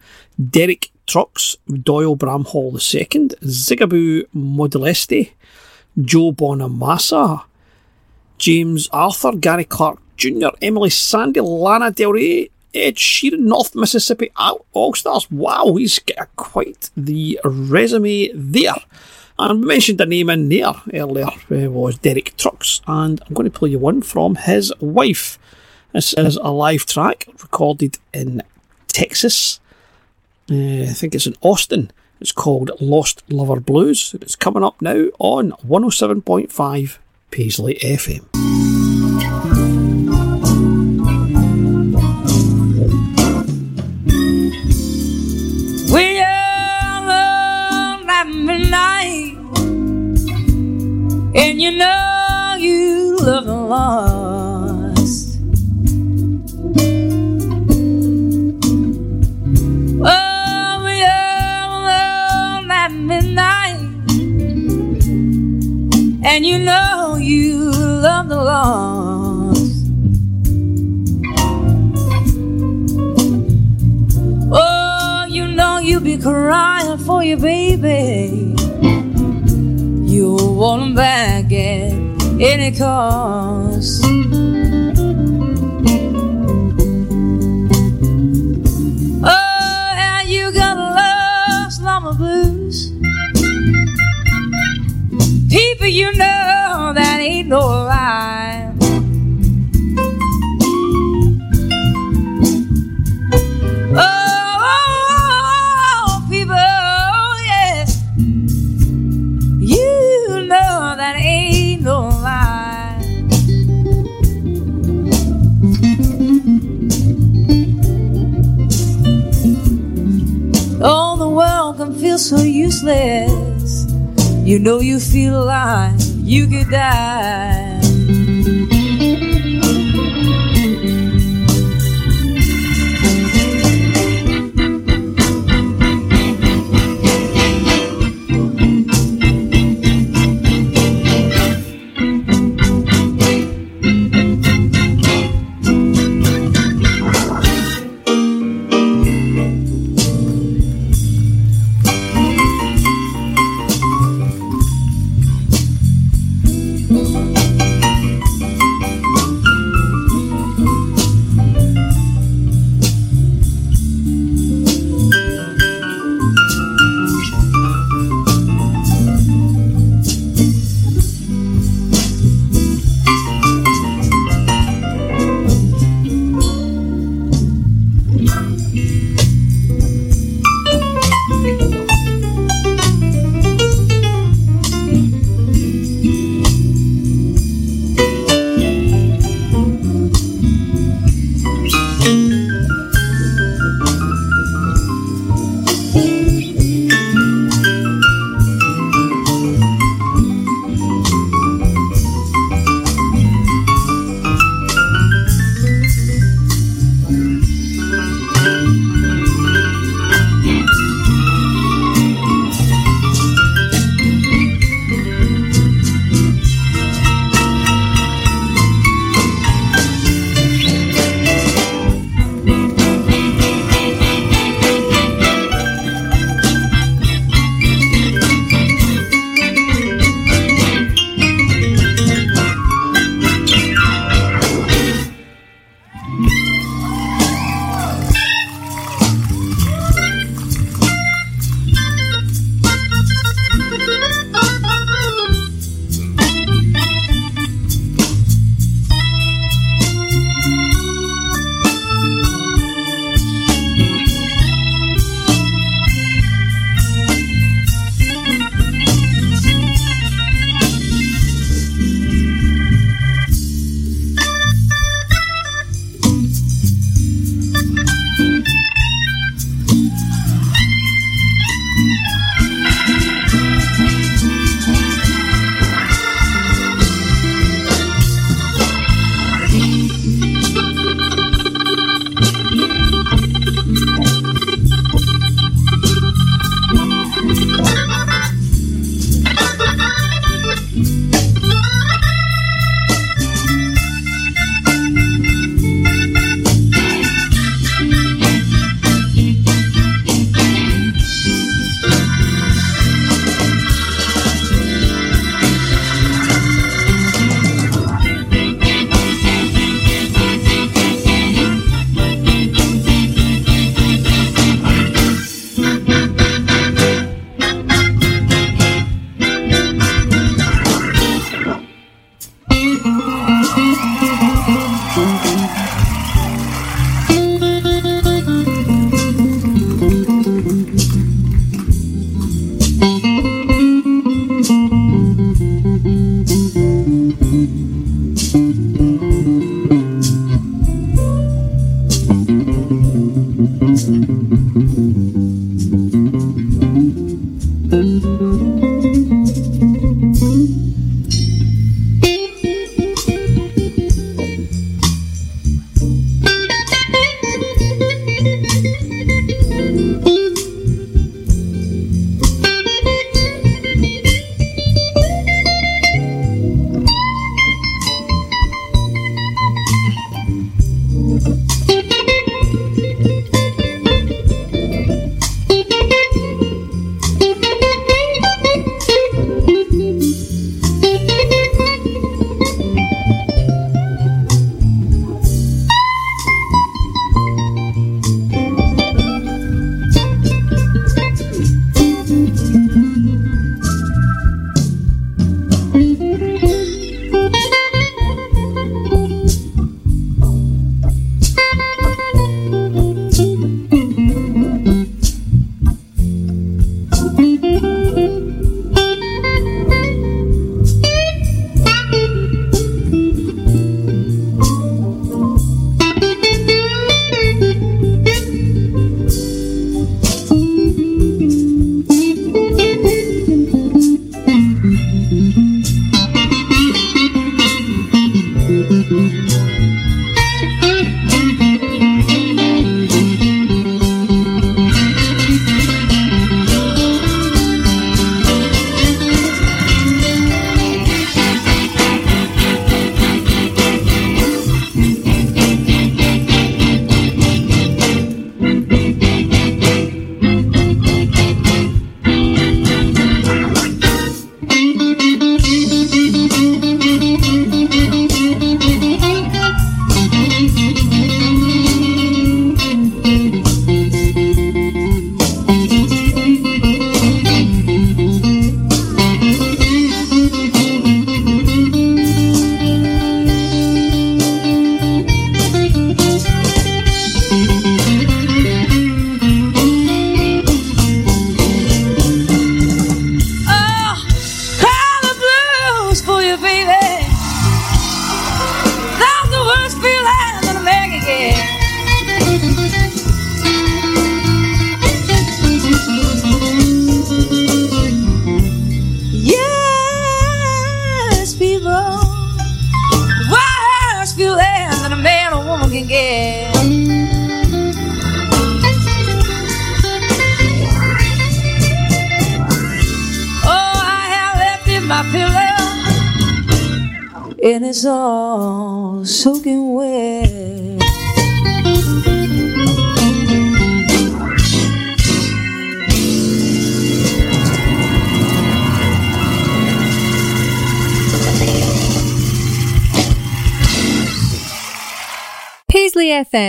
Derek Trucks, Doyle Bramhall II, Zigaboo Modeliste, Joe Bonamassa, James Arthur, Gary Clark Jr., Emeli Sandé, Lana Del Rey, Ed Sheeran, North Mississippi All Stars. Wow, he's got quite the resume there. And we mentioned a name in there earlier uh, was Derek Trucks, and I'm going to play you one from his wife. This is a live track recorded in Texas. Uh, I think it's in Austin. It's called Lost Lover Blues. It's coming up now on 107.5 Paisley FM.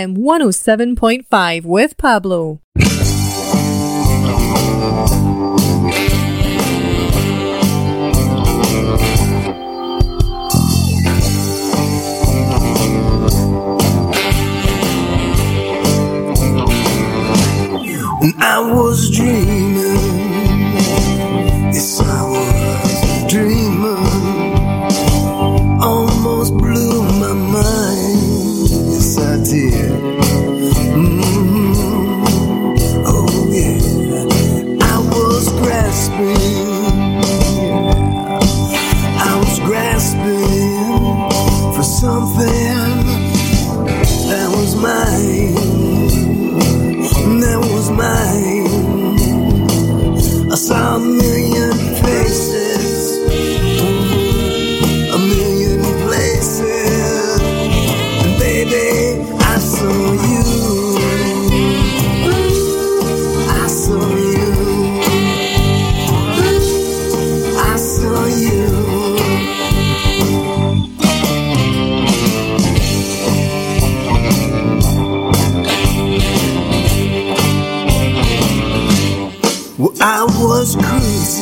FM 107.5 with Pablo. And I was dreaming.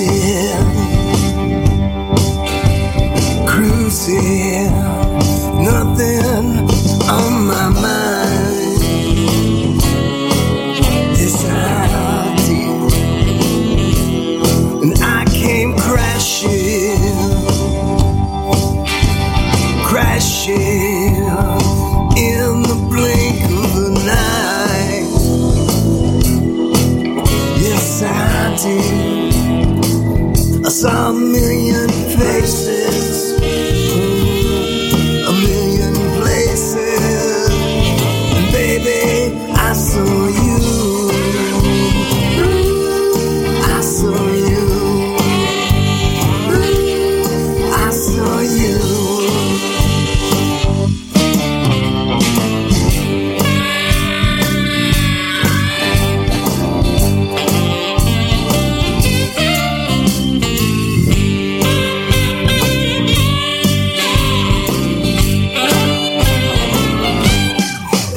Cruising,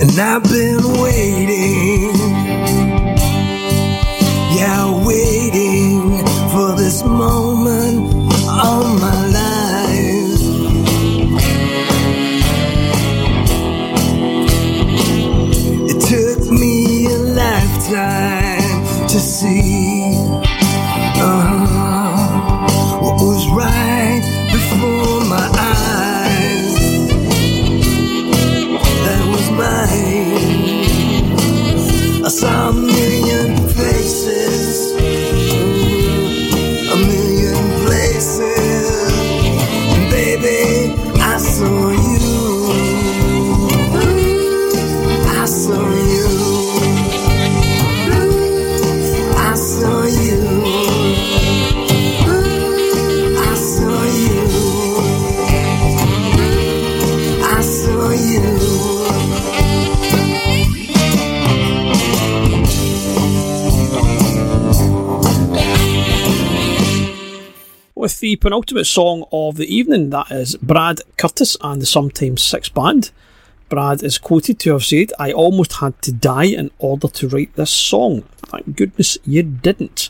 And I've been waiting, yeah, waiting for this moment all my the penultimate song of the evening. That is Brad Curtis and the Sometimes Six Band. Brad is quoted to have said, I almost had to die in order to write this song. Thank goodness you didn't.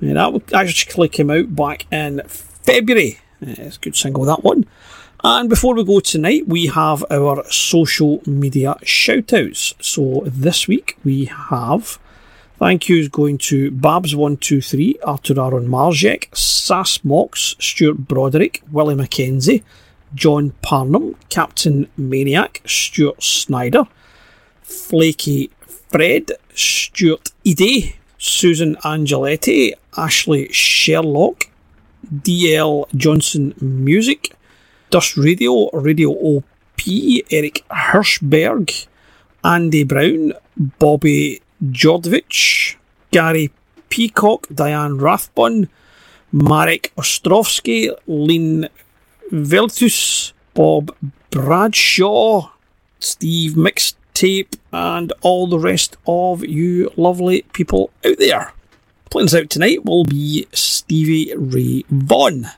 And that actually came out back in February. Uh, It's a good single, that one. And before we go tonight, we have our social media shout outs. So this week we have Thank yous going to Babs123, Arthur Aaron Marjek, Sass Mox, Stuart Broderick, Willie Mackenzie, John Parnham, Captain Maniac, Stuart Snyder, Flaky Fred, Stuart Edie, Susan Angeletti, Ashley Sherlock, DL Johnson Music, Dust Radio, Radio OP, Eric Hirschberg, Andy Brown, Bobby Jordovich, Gary Peacock, Diane Rathbun, Marek Ostrovsky, Lynn Veltus, Bob Bradshaw, Steve Mixtape, and all the rest of you lovely people out there. Playing us out tonight will be Stevie Ray Vaughan. Uh,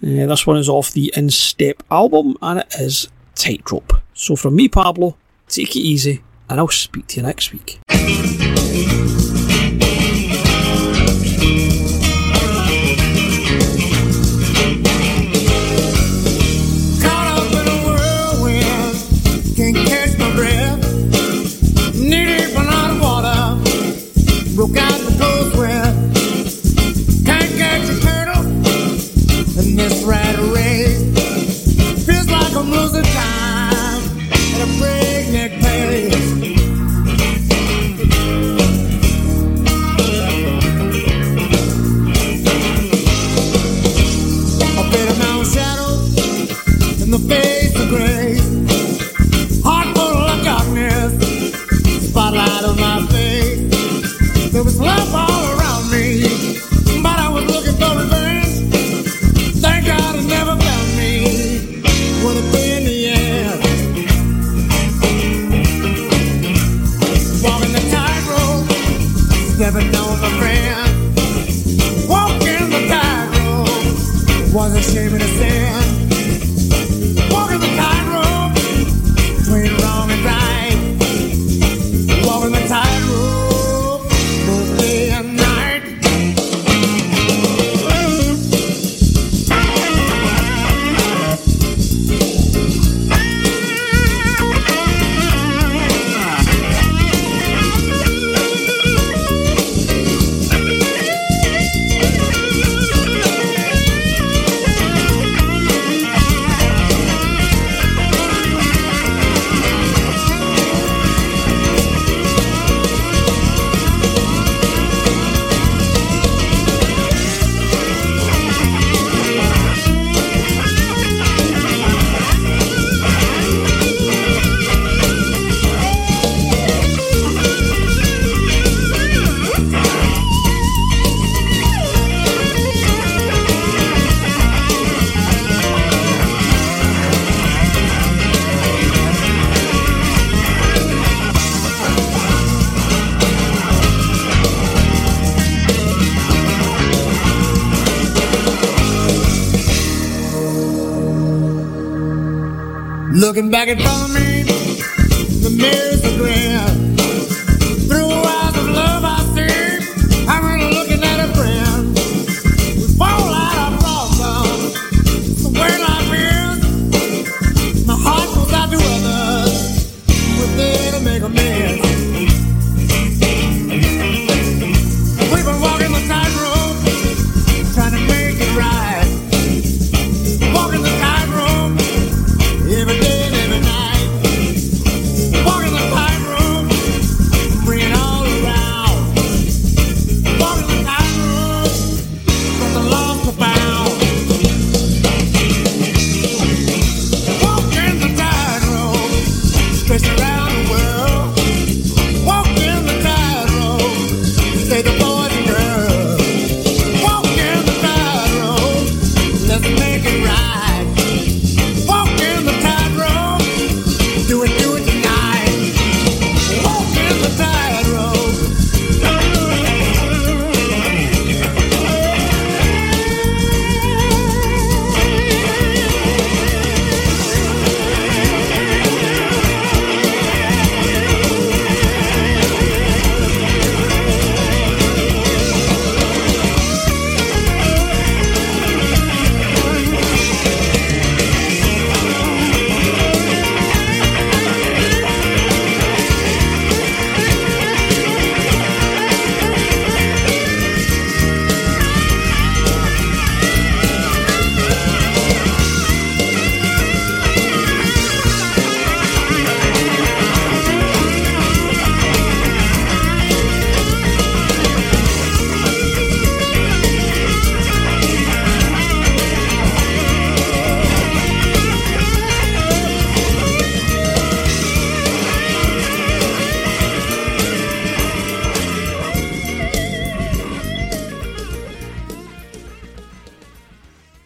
this one is off the In Step album and it is Tightrope. So from me, Pablo, take it easy and I'll speak to you next week. Face. Heart full of darkness, spotlight on my face. There was love all around me, but I was looking for revenge. Thank God it never found me. Tightrope, stepping on my friend. Walking the tightrope, a sin. Looking back front me,